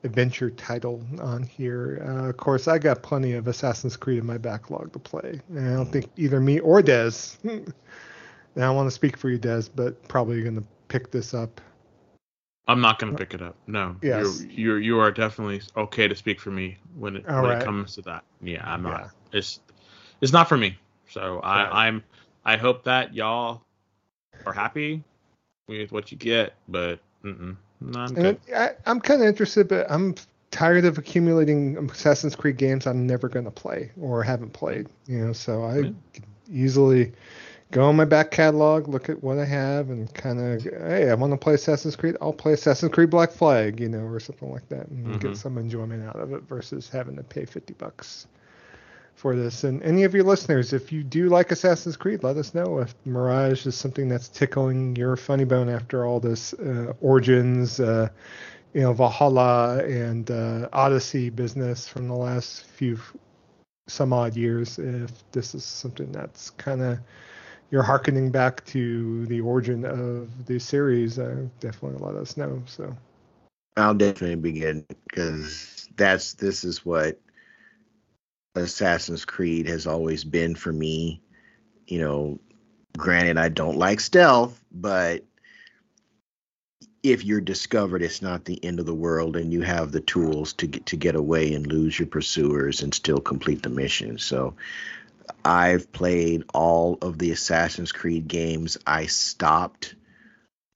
adventure title on here. Uh, of course, I got plenty of Assassin's Creed in my backlog to play. And I don't think either me or Des. I don't want to speak for you, Des, but probably going to pick this up. I'm not gonna pick it up. No. Yes. You're, you're you are definitely okay to speak for me when it All when right. it comes to that. Yeah, I'm not. Yeah. It's it's not for me. So I Right. I'm I hope that y'all are happy with what you get, but mm-mm, no, I'm And it, I, I'm kind of interested, but I'm tired of accumulating Assassin's Creed games I'm never going to play or haven't played. You know, so I Yeah. easily go in my back catalog, look at what I have, and kind of, hey, I want to play Assassin's Creed. I'll play Assassin's Creed Black Flag, you know, or something like that, and Mhm. get some enjoyment out of it versus having to pay 50 bucks for this. And any of your listeners, if you do like Assassin's Creed, let us know if Mirage is something that's tickling your funny bone after all this uh, Origins, uh, you know, Valhalla and uh, Odyssey business from the last few some odd years. If this is something that's kind of you're harkening back to the origin of the series, uh, definitely let us know. So. I'll definitely begin because that's this is what Assassin's Creed has always been for me. You know, granted, I don't like stealth, but if you're discovered, it's not the end of the world, and you have the tools to get to get away and lose your pursuers and still complete the mission. So, I've played all of the Assassin's Creed games. I stopped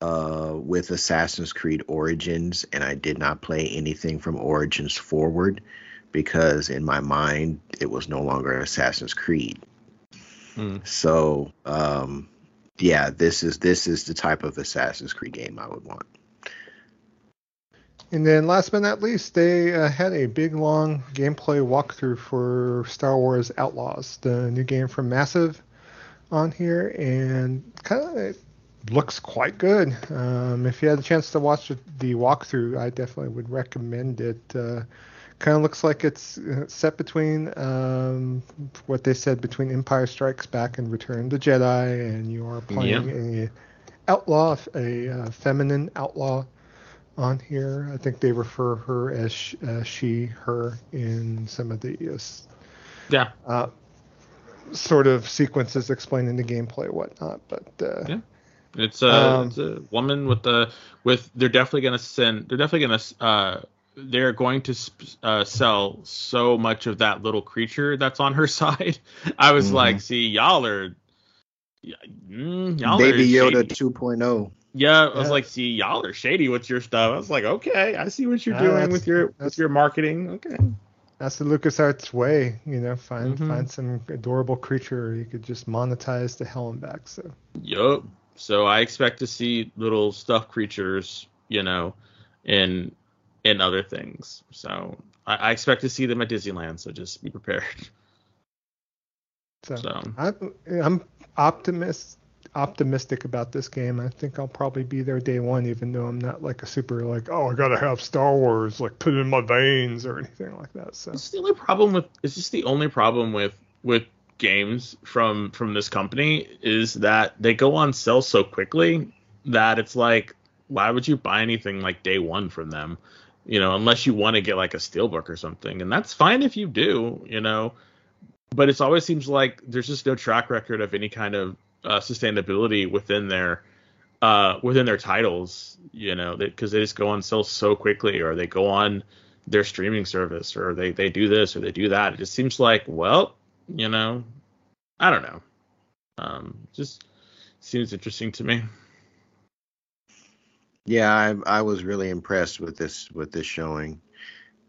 uh, with Assassin's Creed Origins, and I did not play anything from Origins forward because in my mind it was no longer Assassin's Creed. Mm. So, um, yeah, this is this is the type of Assassin's Creed game I would want. And then last but not least, they uh, had a big long gameplay walkthrough for Star Wars Outlaws, the new game from Massive on here, and kind of looks quite good. Um, if you had a chance to watch the- the walkthrough, I definitely would recommend it. Uh, kind of looks like it's uh, set between um, what they said between Empire Strikes Back and Return of the Jedi, and you are playing a outlaw, a uh, feminine outlaw on here. I think they refer her as sh- uh, she, her in some of the uh, Yeah. uh, sort of sequences explaining the gameplay, whatnot. But uh, Yeah. It's a Um, it's a woman with the with they're definitely gonna send they're definitely gonna uh they're going to sp- uh, sell so much of that little creature that's on her side. I was Mhm. like, see, y'all are mm, y'all Baby are Yoda shady. 2.0. Yeah, I was Yeah. like, see, y'all are shady with your stuff. I was like, okay, I see what you're Yeah, doing with your with your marketing. Okay. that's the LucasArts way, you know, find Mhm. find some adorable creature you could just monetize the hell and back. So Yup. So I expect to see little stuffed creatures, you know, in in other things. So I, I expect to see them at Disneyland. So just be prepared. so, So I, I'm optimist optimistic about this game. I think I'll probably be there day one, even though I'm not like a super like oh I gotta have Star Wars like put it in my veins or anything like that. So it's the only problem with it's just the only problem with with games from from this company is that they go on sale so quickly that it's like why would you buy anything like day one from them you know unless you want to get like a steelbook or something and that's fine if you do you know but it always seems like there's just no track record of any kind of uh, sustainability within their uh, within their titles, you know, because they, they, just go on sale so quickly, or they go on their streaming service, or they they do this or they do that. It just seems like, well, you know, I don't know. Um, just seems interesting to me. Yeah, I, I was really impressed with this with this showing.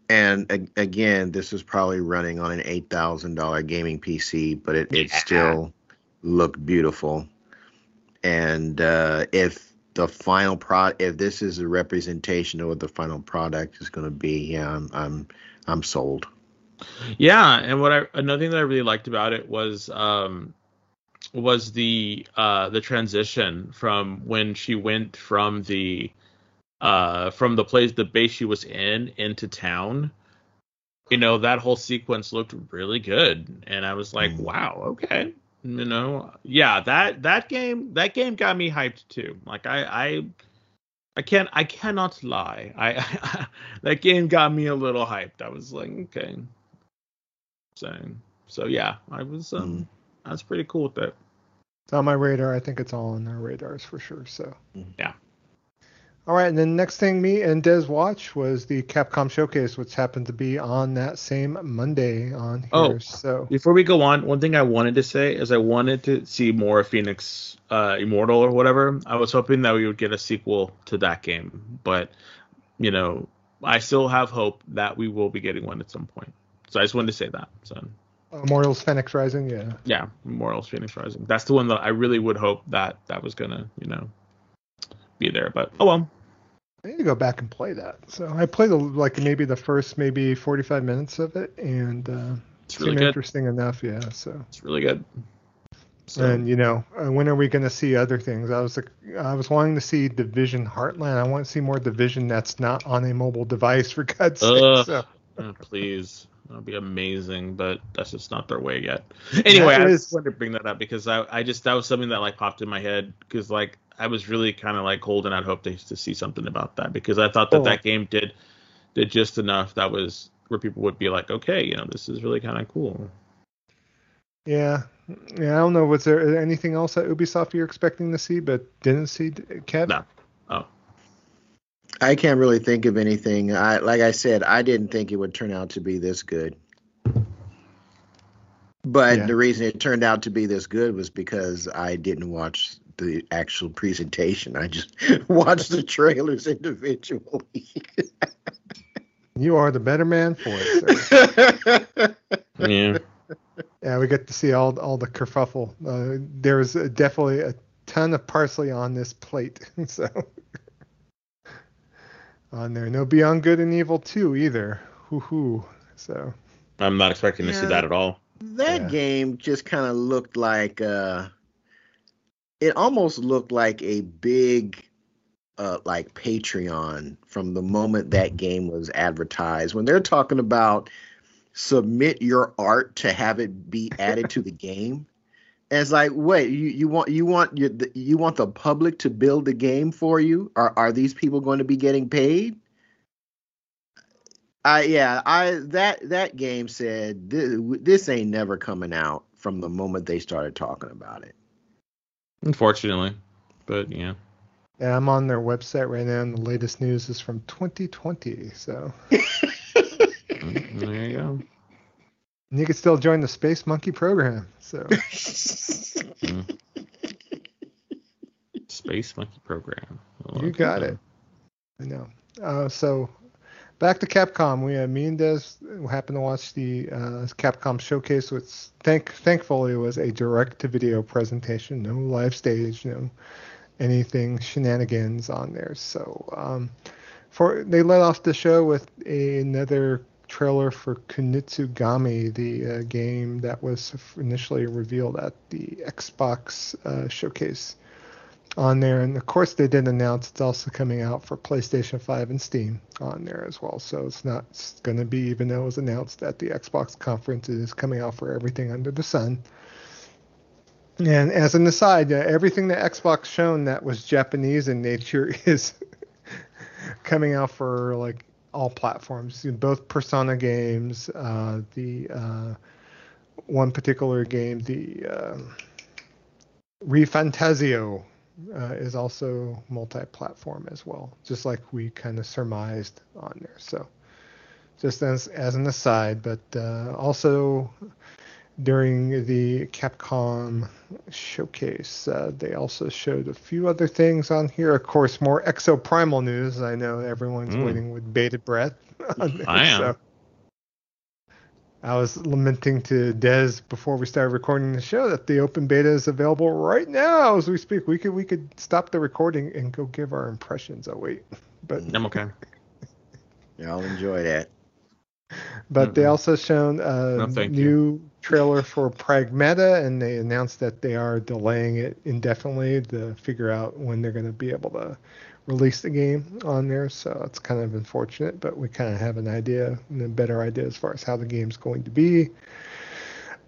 And a, again, this is probably running on an eight thousand dollar gaming PC, but it, it still looked beautiful. And uh, if the final product, if this is a representation of what the final product is going to be, yeah, I'm I'm I'm sold. Yeah, and what I another thing that I really liked about it was um was the uh the transition from when she went from the uh from the place the base she was in into town. You know that whole sequence looked really good and i was like mm. wow okay. You know yeah that that game that game got me hyped too. Like i i i can't i cannot lie. I, I that game got me a little hyped. I was like okay. So so yeah i was um mm. I was pretty cool with that it's on my radar i think it's all on our radars for sure so yeah all right, and then next thing me and Des watch was the Capcom Showcase, which happened to be on that same Monday on here. Oh, so before we go on, one thing I wanted to say is I wanted to see more Phoenix uh, Immortal or whatever. I was hoping that we would get a sequel to that game, but you know, I still have hope that we will be getting one at some point. So I just wanted to say that. So. Immortals Phoenix Rising, yeah. Yeah, Immortals Phoenix Rising. That's the one that I really would hope that that was gonna, you know, be there. But oh well. I need to go back and play that. So I played the, like maybe the first maybe 45 minutes of it, and uh, it's really good. interesting enough. Yeah, so it's really good. So. And you know, uh, when are we going to see other things? I was like, I was wanting to see Division Heartland. I want to see more Division that's not on a mobile device for God's sake. So. oh, please, that'd be amazing, but that's just not their way yet. Anyway, I just wanted to bring that up because I I just that was something that like popped in my head because like I was really kind of like holding out hope to, to see something about that because I thought that oh. that game did did just enough that was where people would be like, okay, you know, this is really kind of cool. Yeah, yeah. I don't know. Was there anything else at Ubisoft you're expecting to see but didn't see, Kev? No. I can't really think of anything. I like I said, I didn't think it would turn out to be this good. But yeah. the reason it turned out to be this good was because I didn't watch the actual presentation. I just watched the trailers individually. you are the better man for it, sir. yeah. Yeah, we get to see all all the kerfuffle. Uh, there was definitely a ton of parsley on this plate, so on there. No Beyond Good and Evil 2 either. Hoo hoo. So I'm not expecting yeah, to see that at all. That yeah. game just kind of looked like uh it almost looked like a big uh, like Patreon from the moment that game was advertised. When they're talking about submit your art to have it be added to the game, and it's like, wait, you, you want you want you, you want the public to build the game for you? Are are these people going to be getting paid? I yeah, I that that game said this, this ain't never coming out from the moment they started talking about it. Unfortunately, but yeah. Yeah, I'm on their website right now, and the latest news is from 2020. So mm, there you go. And you can still join the Space Monkey program. So. mm. Space Monkey program. You got it. I know. Uh, so back to Capcom. We uh, me and Des happened to watch the uh, Capcom showcase, which thank thankfully was a direct to video presentation, no live stage, no anything shenanigans on there. So um, for they let off the show with a, another trailer for Kunitsu-Gami, the uh, game that was initially revealed at the Xbox uh, showcase on there. And of course, they did announce it's also coming out for PlayStation 5 and Steam on there as well. So it's not going to be, even though it was announced at the Xbox conference, it is coming out for everything under the sun. And as an aside, uh, everything that Xbox shown that was Japanese in nature is coming out for like all platforms, both Persona games, uh, the uh, one particular game, the ReFantazio uh, is also multi-platform as well, just like we kind of surmised on there. So, just as as an aside, but uh, also during the Capcom showcase, uh, they also showed a few other things on here. Of course, more Exoprimal news. I know everyone's Mm. waiting with bated breath. on there, I am. so. I was lamenting to Dez before we started recording the show that the open beta is available right now as we speak. We could we could stop the recording and go give our impressions. Oh wait, but I'm okay. Yeah, I'll enjoy that. but they Mm-mm. also shown a No, thank new trailer for Pragmata, and they announced that they are delaying it indefinitely to figure out when they're going to be able to release the game on there. So it's kind of unfortunate, but we kind of have an idea, and a better idea as far as how the game's going to be.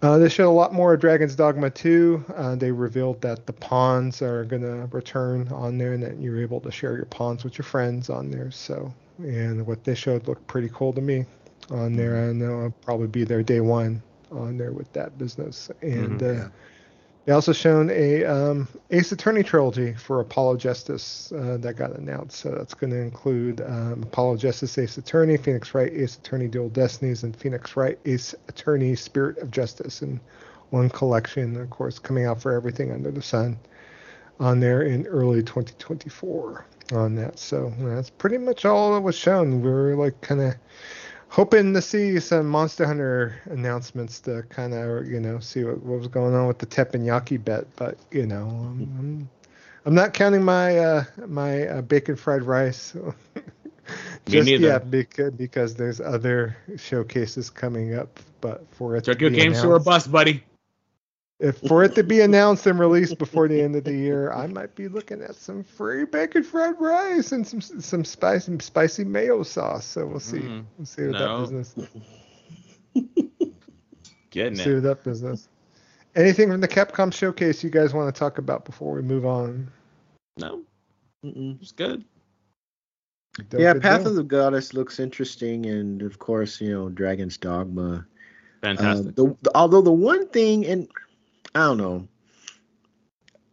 Uh, they showed a lot more of Dragon's Dogma 2. Uh, they revealed that the pawns are going to return on there and that you're able to share your pawns with your friends on there. So, and what they showed looked pretty cool to me on there. I know I'll probably be there day one on there with that business. And Mhm. uh, Yeah. they also shown a um, Ace Attorney trilogy for Apollo Justice uh, that got announced. So that's going to include um, Apollo Justice Ace Attorney, Phoenix Wright Ace Attorney Dual Destinies, and Phoenix Wright Ace Attorney Spirit of Justice in one collection. Of course, coming out for everything under the sun on there in early 2024 on that. So that's pretty much all that was shown. We were like kind of hoping to see some Monster Hunter announcements to kind of you know see what, what was going on with the teppanyaki bet, but you know I'm, I'm, I'm not counting my uh, my uh, bacon fried rice just yet because because there's other showcases coming up. But for it to Tokyo Game Store bus, buddy. If for it to be announced and released before the end of the year, I might be looking at some free bacon fried rice and some some spicy spicy mayo sauce. So we'll see. Mm, we'll see what no. that business. Getting See it. what that business. Anything from the Capcom showcase you guys want to talk about before we move on? No, Mm-mm. it's good. Dope Yeah, Path deal. of the Goddess looks interesting, and of course, you know, Dragon's Dogma. Uh, Fantastic. the, the- although the one thing, and I don't know,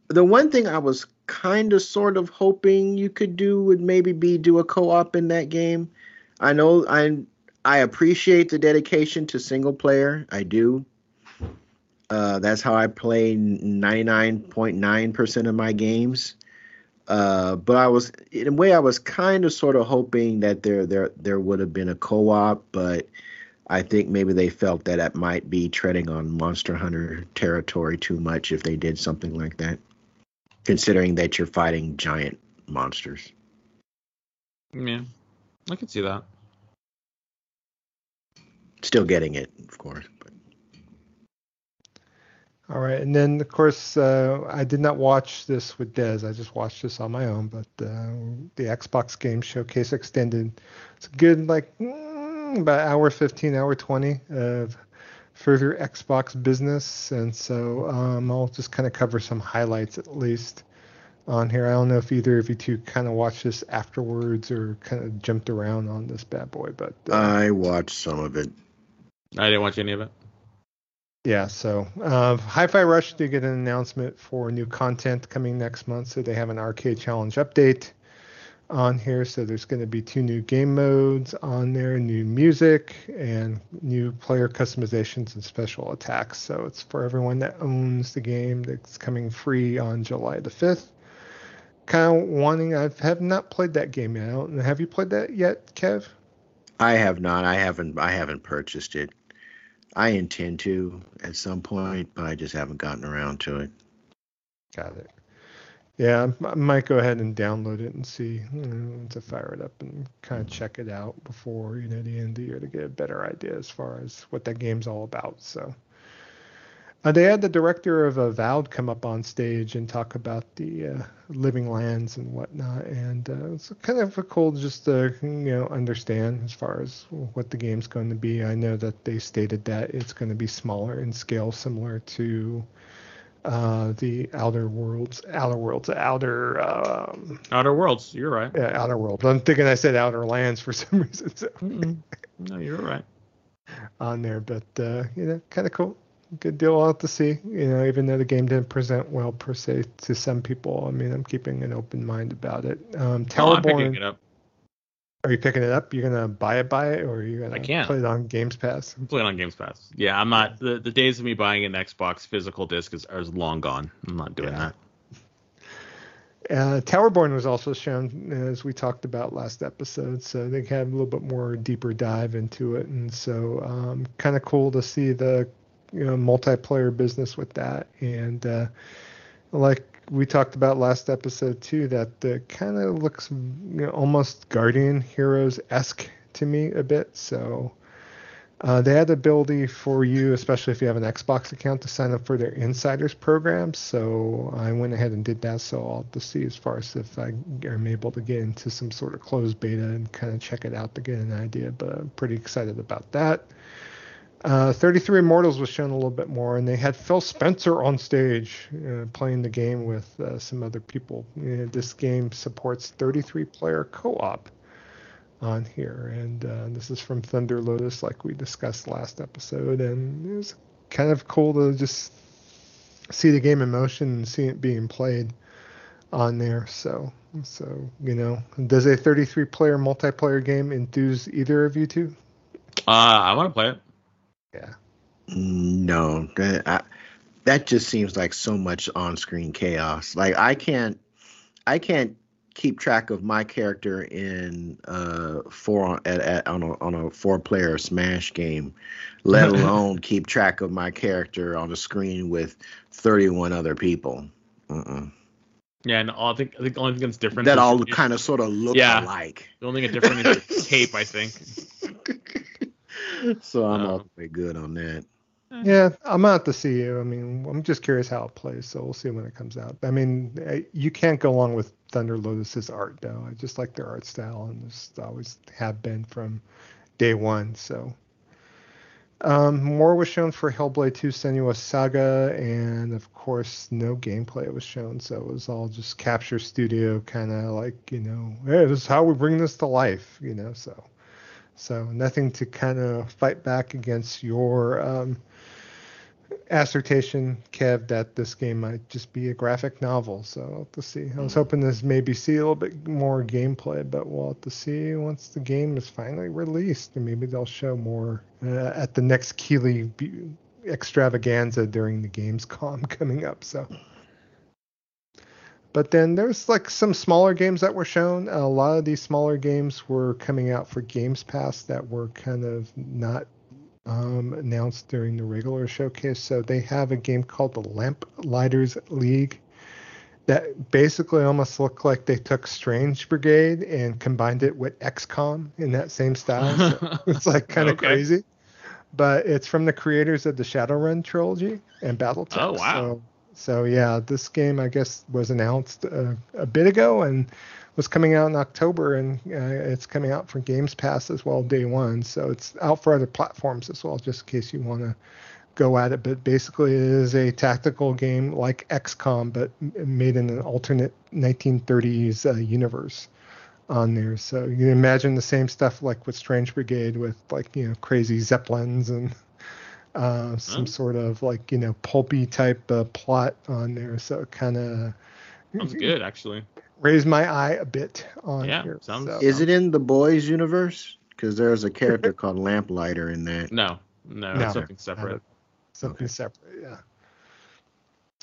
the one thing I was kind of sort of hoping you could do would maybe be do a co-op in that game. I know I I appreciate the dedication to single player. I do. Uh, that's how I play 99.9% of my games. Uh, but I was in a way I was kind of sort of hoping that there there there would have been a co-op, but I think maybe they felt that it might be treading on Monster Hunter territory too much if they did something like that, considering that you're fighting giant monsters. yeah, I can see that. Still getting it, of course. But All right, and then of course uh, I did not watch this with Dez. I just watched this on my own. But uh, the Xbox Game Showcase extended. It's a good like mm, about hour 15, hour 20 of further Xbox business, and so um, I'll just kind of cover some highlights at least on here. I don't know if either of you two kind of watched this afterwards or kind of jumped around on this bad boy, but uh, I watched some of it. I didn't watch any of it. Yeah, so uh, Hi-Fi Rush did get an announcement for new content coming next month. So they have an arcade challenge update on here. So there's going to be two new game modes on there, new music, and new player customizations and special attacks. So it's for everyone that owns the game. That's coming free on July the 5th. Kind of wanting. I have not played that game yet. Have you played that yet, Kev? I have not. I haven't. I haven't purchased it. I intend to at some point, but I just haven't gotten around to it. Got it. Yeah, I might go ahead and download it and see you know, to fire it up and kind of check it out before you know the end of the year to get a better idea as far as what that game's all about. So uh, they had the director of Avowed come up on stage and talk about the uh, living lands and whatnot, and uh, it's kind of cool just to you know understand as far as what the game's going to be. I know that they stated that it's going to be smaller in scale, similar to uh, the Outer Worlds, Outer Worlds, Outer, um, Outer Worlds. You're right. yeah, Outer Worlds. I'm thinking I said Outer Lands for some reason so, No, you're right. on there, but uh, you know, kind of cool. good deal. We'll to see. You know, even though the game didn't present well per se to some people, I mean, I'm keeping an open mind about it. Um, Oh, I'm picking it up. Are you picking it up? You're gonna buy it, buy it, or are you gonna I can't. play it on Games Pass? I'm playing on Games Pass. Yeah, I'm not. The, the days of me buying an Xbox physical disc is, is long gone. I'm not doing Yeah. that. Uh, Towerborn was also shown as we talked about last episode, so they had a little bit more deeper dive into it, and so um, kind of cool to see the you know multiplayer business with that, and uh, like we talked about last episode too, that the kind of looks you know, almost Guardian Heroes esque to me a bit, so. Uh, they had the ability for you, especially if you have an Xbox account, to sign up for their insiders program. So I went ahead and did that. So I'll have to see as far as if I am able to get into some sort of closed beta and kind of check it out to get an idea. But I'm pretty excited about that. Uh, 33 Immortals was shown a little bit more, and they had Phil Spencer on stage uh, playing the game with uh, some other people. You know, this game supports 33 player co op on here, and uh, this is from Thunder Lotus, like we discussed last episode, and it was kind of cool to just see the game in motion and see it being played on there. So, so you know, does a 33 player multiplayer game enthuse either of you two? Uh, I want to play it. Yeah. No, that, I, that just seems like so much on-screen chaos. Like I can't, I can't keep track of my character in uh four on at, at on a on a four-player Smash game, let alone keep track of my character on a screen with 31 other people. Uh-uh. Yeah, and all, I think I think the only thing that's different. That all kind of sort of look Yeah. alike. The only thing that's different is your cape, I think. So I'm Um, all the way good on that. Yeah, I'm out to see you. I mean, I'm just curious how it plays, so we'll see when it comes out. I mean, you can't go along with Thunder Lotus's art, though. I just like their art style, and just always have been from day one. So, um, more was shown for Hellblade 2: Senua's Saga, and of course, no gameplay was shown. So it was all just Capture Studio, kind of like you know, hey, this is how we bring this to life, you know. So, so nothing to kind of fight back against your um, assertion, Kev, that this game might just be a graphic novel. So we'll have to see. I was hoping this maybe see a little bit more gameplay, but we'll have to see once the game is finally released, and maybe they'll show more uh, at the next Keighley extravaganza during the Gamescom coming up. So. But then there's like some smaller games that were shown. A lot of these smaller games were coming out for Games Pass that were kind of not um, announced during the regular showcase. So they have a game called the Lamp Lighters League that basically almost looked like they took Strange Brigade and combined it with XCOM in that same style. So it's like kind of Okay. crazy. But it's from the creators of the Shadowrun trilogy and BattleTech. Oh, wow. So, so yeah, this game I guess was announced uh, a bit ago and was coming out in October, and uh, it's coming out for Games Pass as well day one. So it's out for other platforms as well, just in case you want to go at it. But basically, it is a tactical game like XCOM, but made in an alternate 1930s uh, universe on there. So you can imagine the same stuff like with Strange Brigade, with like you know crazy zeppelins and uh, some Hmm. sort of like you know pulpy type uh, plot on there. So it kind of Sounds good, actually. raised my eye a bit on Yeah, here. sounds- so. Is it in the boys universe? Because there's a character called Lamplighter in that. No, no, No. something separate. something Okay. separate? Yeah.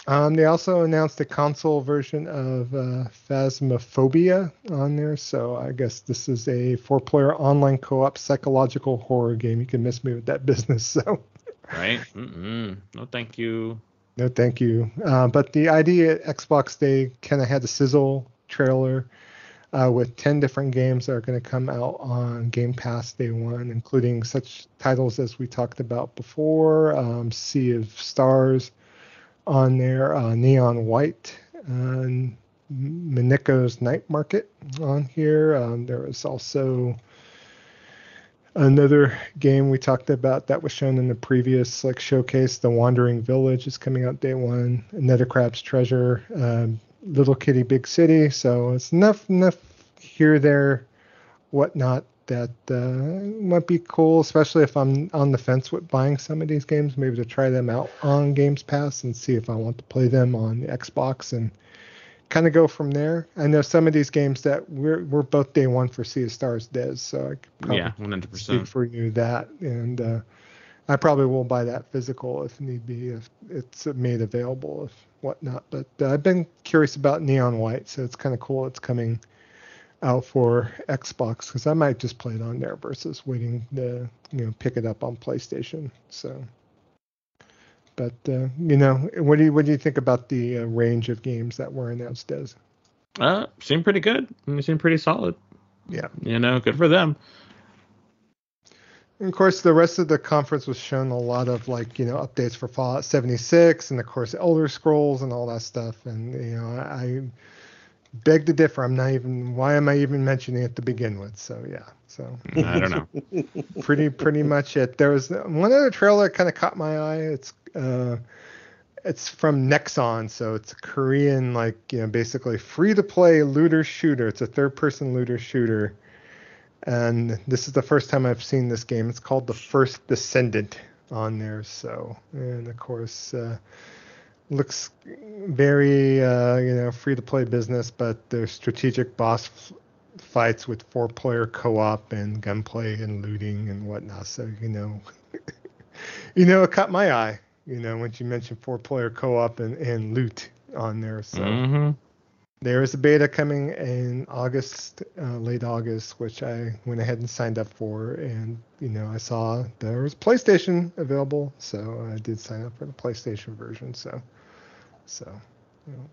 Um, they also announced a console version of uh, Phasmophobia on there, so I guess this is a four-player online co-op psychological horror game. You can miss me with that business, so Right? Mm-mm. No, thank you. no, thank you. Uh, but the ID@Xbox Day kind of had a sizzle trailer uh, with 10 different games that are going to come out on Game Pass day one, including such titles as we talked about before um, Sea of Stars on there, uh, Neon White, and Mineko's Night Market on here. Um, there was also another game we talked about that was shown in the previous like showcase the wandering village is coming out day one Another Crab's Treasure um, little kitty big city so it's enough enough here there whatnot that uh, might be cool, especially if I'm on the fence with buying some of these games. Maybe to try them out on Games Pass and see if I want to play them on Xbox and kind of go from there. I know some of these games that we're we're both day one for Sea of Stars, Des. So I could probably Yeah, 100%. speak for you that, and uh, I probably will buy that physical if need be, if it's made available, if whatnot. But uh, I've been curious about Neon White, so it's kind of cool. It's coming out for Xbox because I might just play it on there versus waiting to you know pick it up on PlayStation. So. But uh, you know, what do you what do you think about the uh, range of games that were announced? Des? Uh, seemed pretty good. I mean, seemed pretty solid. Yeah. You know, good for them. And of course, the rest of the conference was shown a lot of like you know updates for Fallout 76 and of course Elder Scrolls and all that stuff. And you know, I beg to differ. I'm not even. Why am I even mentioning it to begin with? So yeah. So I don't know. pretty pretty much it. There was one other trailer that kind of caught my eye. It's uh, it's from Nexon, so it's a Korean like you know basically free to play looter shooter. It's a third person looter shooter, and this is the first time I've seen this game. It's called The First Descendant on there. So and of course. Uh, looks very uh, you know free to play business, but there's strategic boss fights with four player co op and gunplay and looting and whatnot. So you know, you know, it caught my eye. You know, when you mentioned four player co op and, and loot on there. So hmm there is a beta coming in August, uh, late August, which I went ahead and signed up for, and you know I saw there was PlayStation available, so I did sign up for the PlayStation version. So, so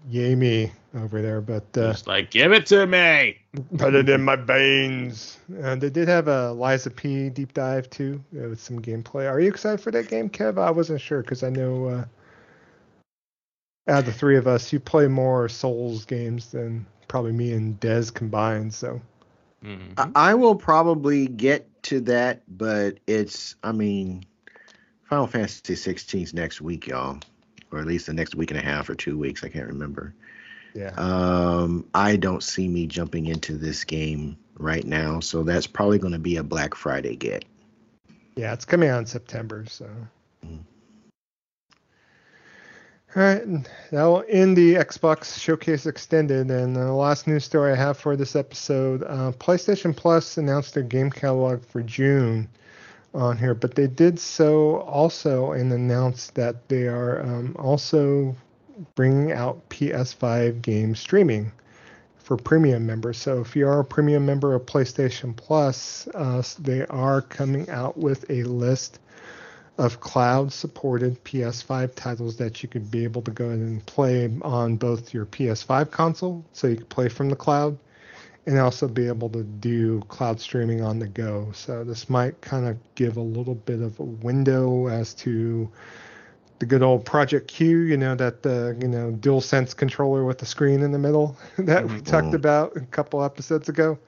yay me over there, but uh, Just like, give it to me. put it in my veins. Uh, they did have a Lies of P deep dive too uh, with some gameplay. Are you excited for that game, Kev? I wasn't sure because I know uh, out of the three of us, you play more Souls games than probably me and Dez combined. So Mhm. I, I will probably get to that, but it's I mean, Final Fantasy 16's next week, y'all, or at least the next week and a half or two weeks. I can't remember. yeah, Um, I don't see me jumping into this game right now, so that's probably going to be a Black Friday get. yeah, it's coming out in September. So. Mm. All right, and that will end the Xbox Showcase Extended. And the last news story I have for this episode uh, PlayStation Plus announced their game catalog for June on here, but they did so also and announced that they are um, also bringing out PS5 game streaming for premium members. So if you are a premium member of PlayStation Plus, uh, they are coming out with a list of cloud supported PS5 titles that you could be able to go and play on both your PS5 console, so you can play from the cloud, and also be able to do cloud streaming on the go. So this might kind of give a little bit of a window as to the good old Project Q, you know, that the you know DualSense controller with the screen in the middle that we talked about a couple episodes ago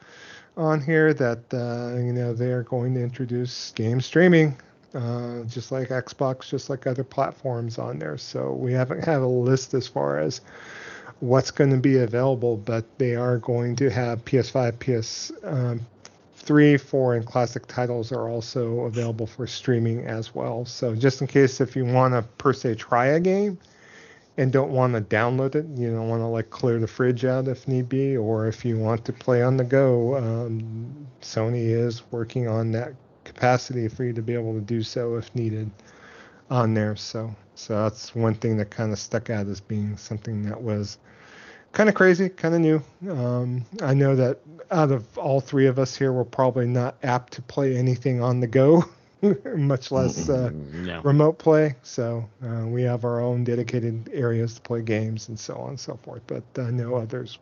on here that uh, you know they're going to introduce game streaming uh, just like Xbox, just like other platforms on there. So we haven't had a list as far as what's going to be available, but they are going to have PS5, PS um, 3, 4, and classic titles are also available for streaming as well. So just in case if you want to per se try a game and don't want to download it, you don't want to like clear the fridge out if need be, or if you want to play on the go, um, Sony is working on that capacity for you to be able to do so if needed on there. So so that's one thing that kind of stuck out as being something that was kind of crazy, kind of new. Um, I know that out of all three of us here, we're probably not apt to play anything on the go, much less uh, No. remote play. So uh, we have our own dedicated areas to play games and so on and so forth. But I know others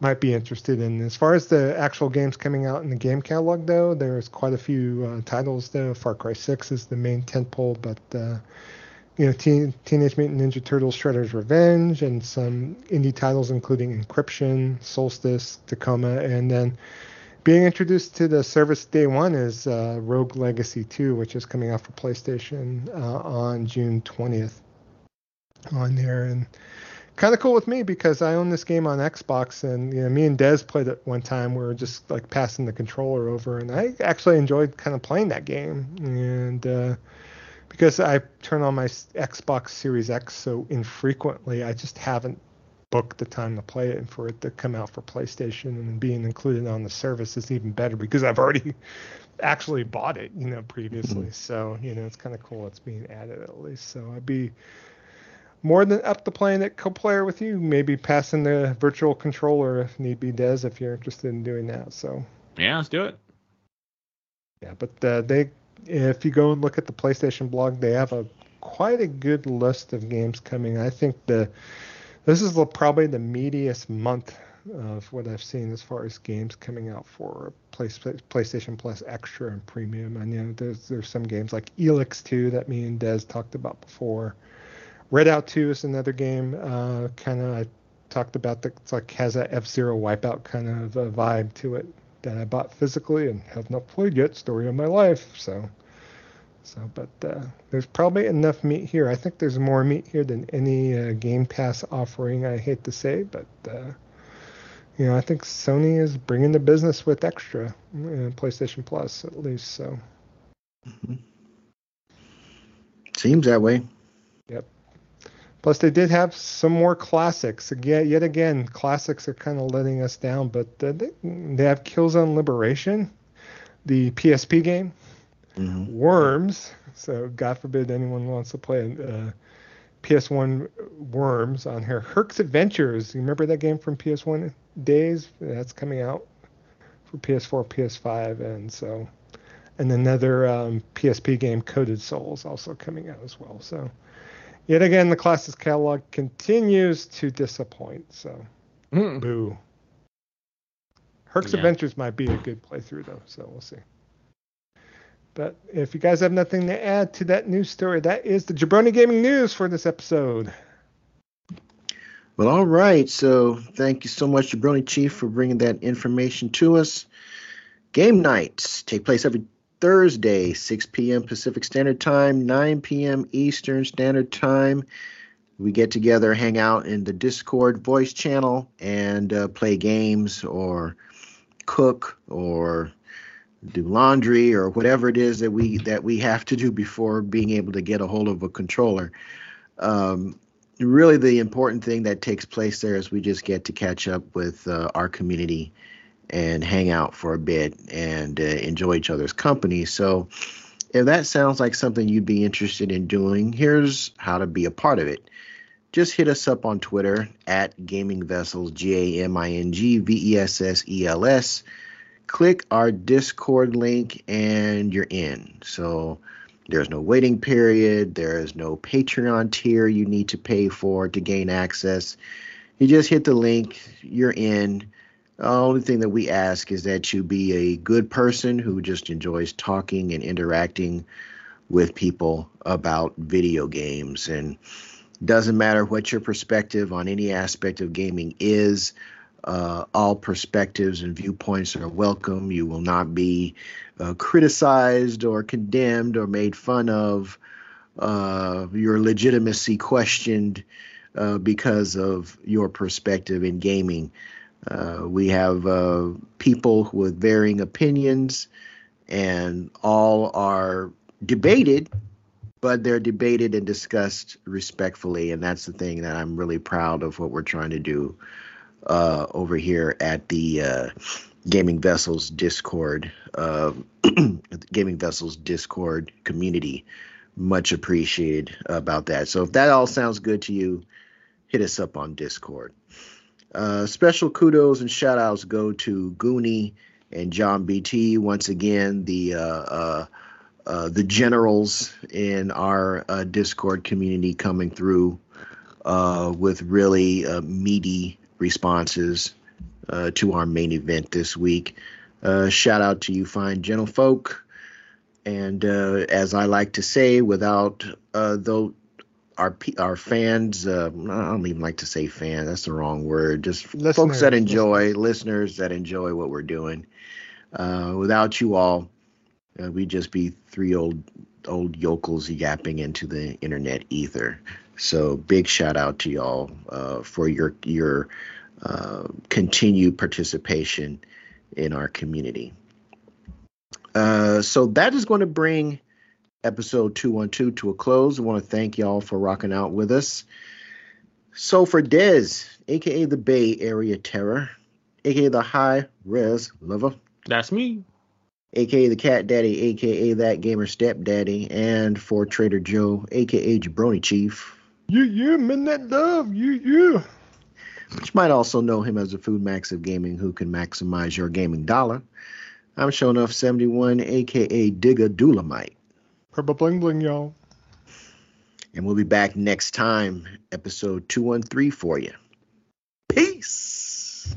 might be interested in. As far as the actual games coming out in the game catalog, though, there's quite a few uh, titles. Though Far Cry 6 is the main tentpole, but uh, you know, Teen, Teenage Mutant Ninja Turtles: Shredder's Revenge, and some indie titles including Inscryption, Soulstice, Tacoma, and then being introduced to the service day one is uh, Rogue Legacy 2, which is coming out for PlayStation uh, on June 20th on there. And kind of cool with me because I own this game on Xbox, and you know, me and Dez played it one time. We were just like passing the controller over, and I actually enjoyed kind of playing that game. And uh, because I turn on my Xbox Series X so infrequently, I just haven't booked the time to play it, and for it to come out for PlayStation and being included on the service is even better because I've already actually bought it, you know, previously. Mm-hmm. So you know, it's kind of cool it's being added at least. So I'd be more than up to playing it co-player with you. Maybe passing the virtual controller if need be, Des, if you're interested in doing that. So yeah, let's do it. Yeah, but uh, they, if you go and look at the PlayStation blog, they have a quite a good list of games coming. I think the this is the, probably the meatiest month of what I've seen as far as games coming out for PlayStation Plus Extra and Premium. I know there's there's some games like Elex 2 that me and Des talked about before. Redout 2 is another game. Uh, kind of I talked about that. It's like has a F Zero Wipeout kind of a vibe to it that I bought physically and have not played yet. Story of my life. So, so but uh, there's probably enough meat here. I think there's more meat here than any uh, Game Pass offering. I hate to say, but uh, you know I think Sony is bringing the business with extra uh, PlayStation Plus at least. So. Mm-hmm. Seems that way. Plus, they did have some more classics. Again, yet again, classics are kind of letting us down. But uh, they, they have Killzone Liberation, the PSP game, mm-hmm. Worms. So, God forbid anyone wants to play uh, PS1 Worms on here. Herc's Adventures. You remember that game from PS1 days? That's coming out for PS4, PS5, and so. And another um, PSP game, Coded Souls, also coming out as well. So Yet again, the classics catalog continues to disappoint. So, mm. boo. Herc's yeah. Adventures might be a good playthrough, though. So we'll see. But if you guys have nothing to add to that news story, that is the Jabroni Gaming news for this episode. Well, all right. So thank you so much, Jabroni Chief, for bringing that information to us. Game nights take place every Thursday, 6 p.m. Pacific Standard Time, 9 p.m. Eastern Standard Time. We get together, hang out in the Discord voice channel, and uh, play games or cook or do laundry or whatever it is that we that we have to do before being able to get a hold of a controller. Um, really, the important thing that takes place there is we just get to catch up with uh, our community and hang out for a bit and uh, enjoy each other's company. So, if that sounds like something you'd be interested in doing, here's how to be a part of it. Just hit us up on Twitter at Gaming Vessels, G A M I N G V E S S E L S. Click our Discord link and you're in. So, there's no waiting period. There is no Patreon tier you need to pay for to gain access. You just hit the link, you're in the only thing that we ask is that you be a good person who just enjoys talking and interacting with people about video games. And doesn't matter what your perspective on any aspect of gaming is. Uh, all perspectives and viewpoints are welcome. You will not be uh, criticized or condemned or made fun of. Uh, your legitimacy questioned uh, because of your perspective in gaming. Uh, we have uh, people with varying opinions, and all are debated, but they're debated and discussed respectfully. And that's the thing that I'm really proud of what we're trying to do uh, over here at the uh, Gaming Vessels Discord, uh, Gaming Vessels Discord community. Much appreciated about that. So if that all sounds good to you, hit us up on Discord. Uh, special kudos and shout outs go to Goonie and John BT. Once again, the uh, uh, uh, the generals in our uh, Discord community coming through with really meaty responses to our main event this week. shout out to you, fine gentlefolk. And as I like to say, without though our our fans. Uh, I don't even like to say fan. That's the wrong word. Just listeners, folks that enjoy, listeners. listeners that enjoy what we're doing. Uh, without you all, uh, we'd just be three old old yokels yapping into the internet ether. So big shout out to y'all uh, for your your uh, continued participation in our community. Uh, so that is going to bring episode 212 to a close. I want to thank y'all for rocking out with us. So for Dez, aka the Bay Area Terror, aka the High Res Lover, That's me. aka the Cat Daddy, aka that Gamer Stepdaddy, and for Trader Joe, aka Jabroni Chief, You, you, midnight love, you, you. which might also know him as the Food Max of Gaming, who can maximize your gaming dollar. I'm showing off 71, aka Digga Dulamite. Purple bling bling, y'all. And we'll be back next time, episode 213 for you. Peace.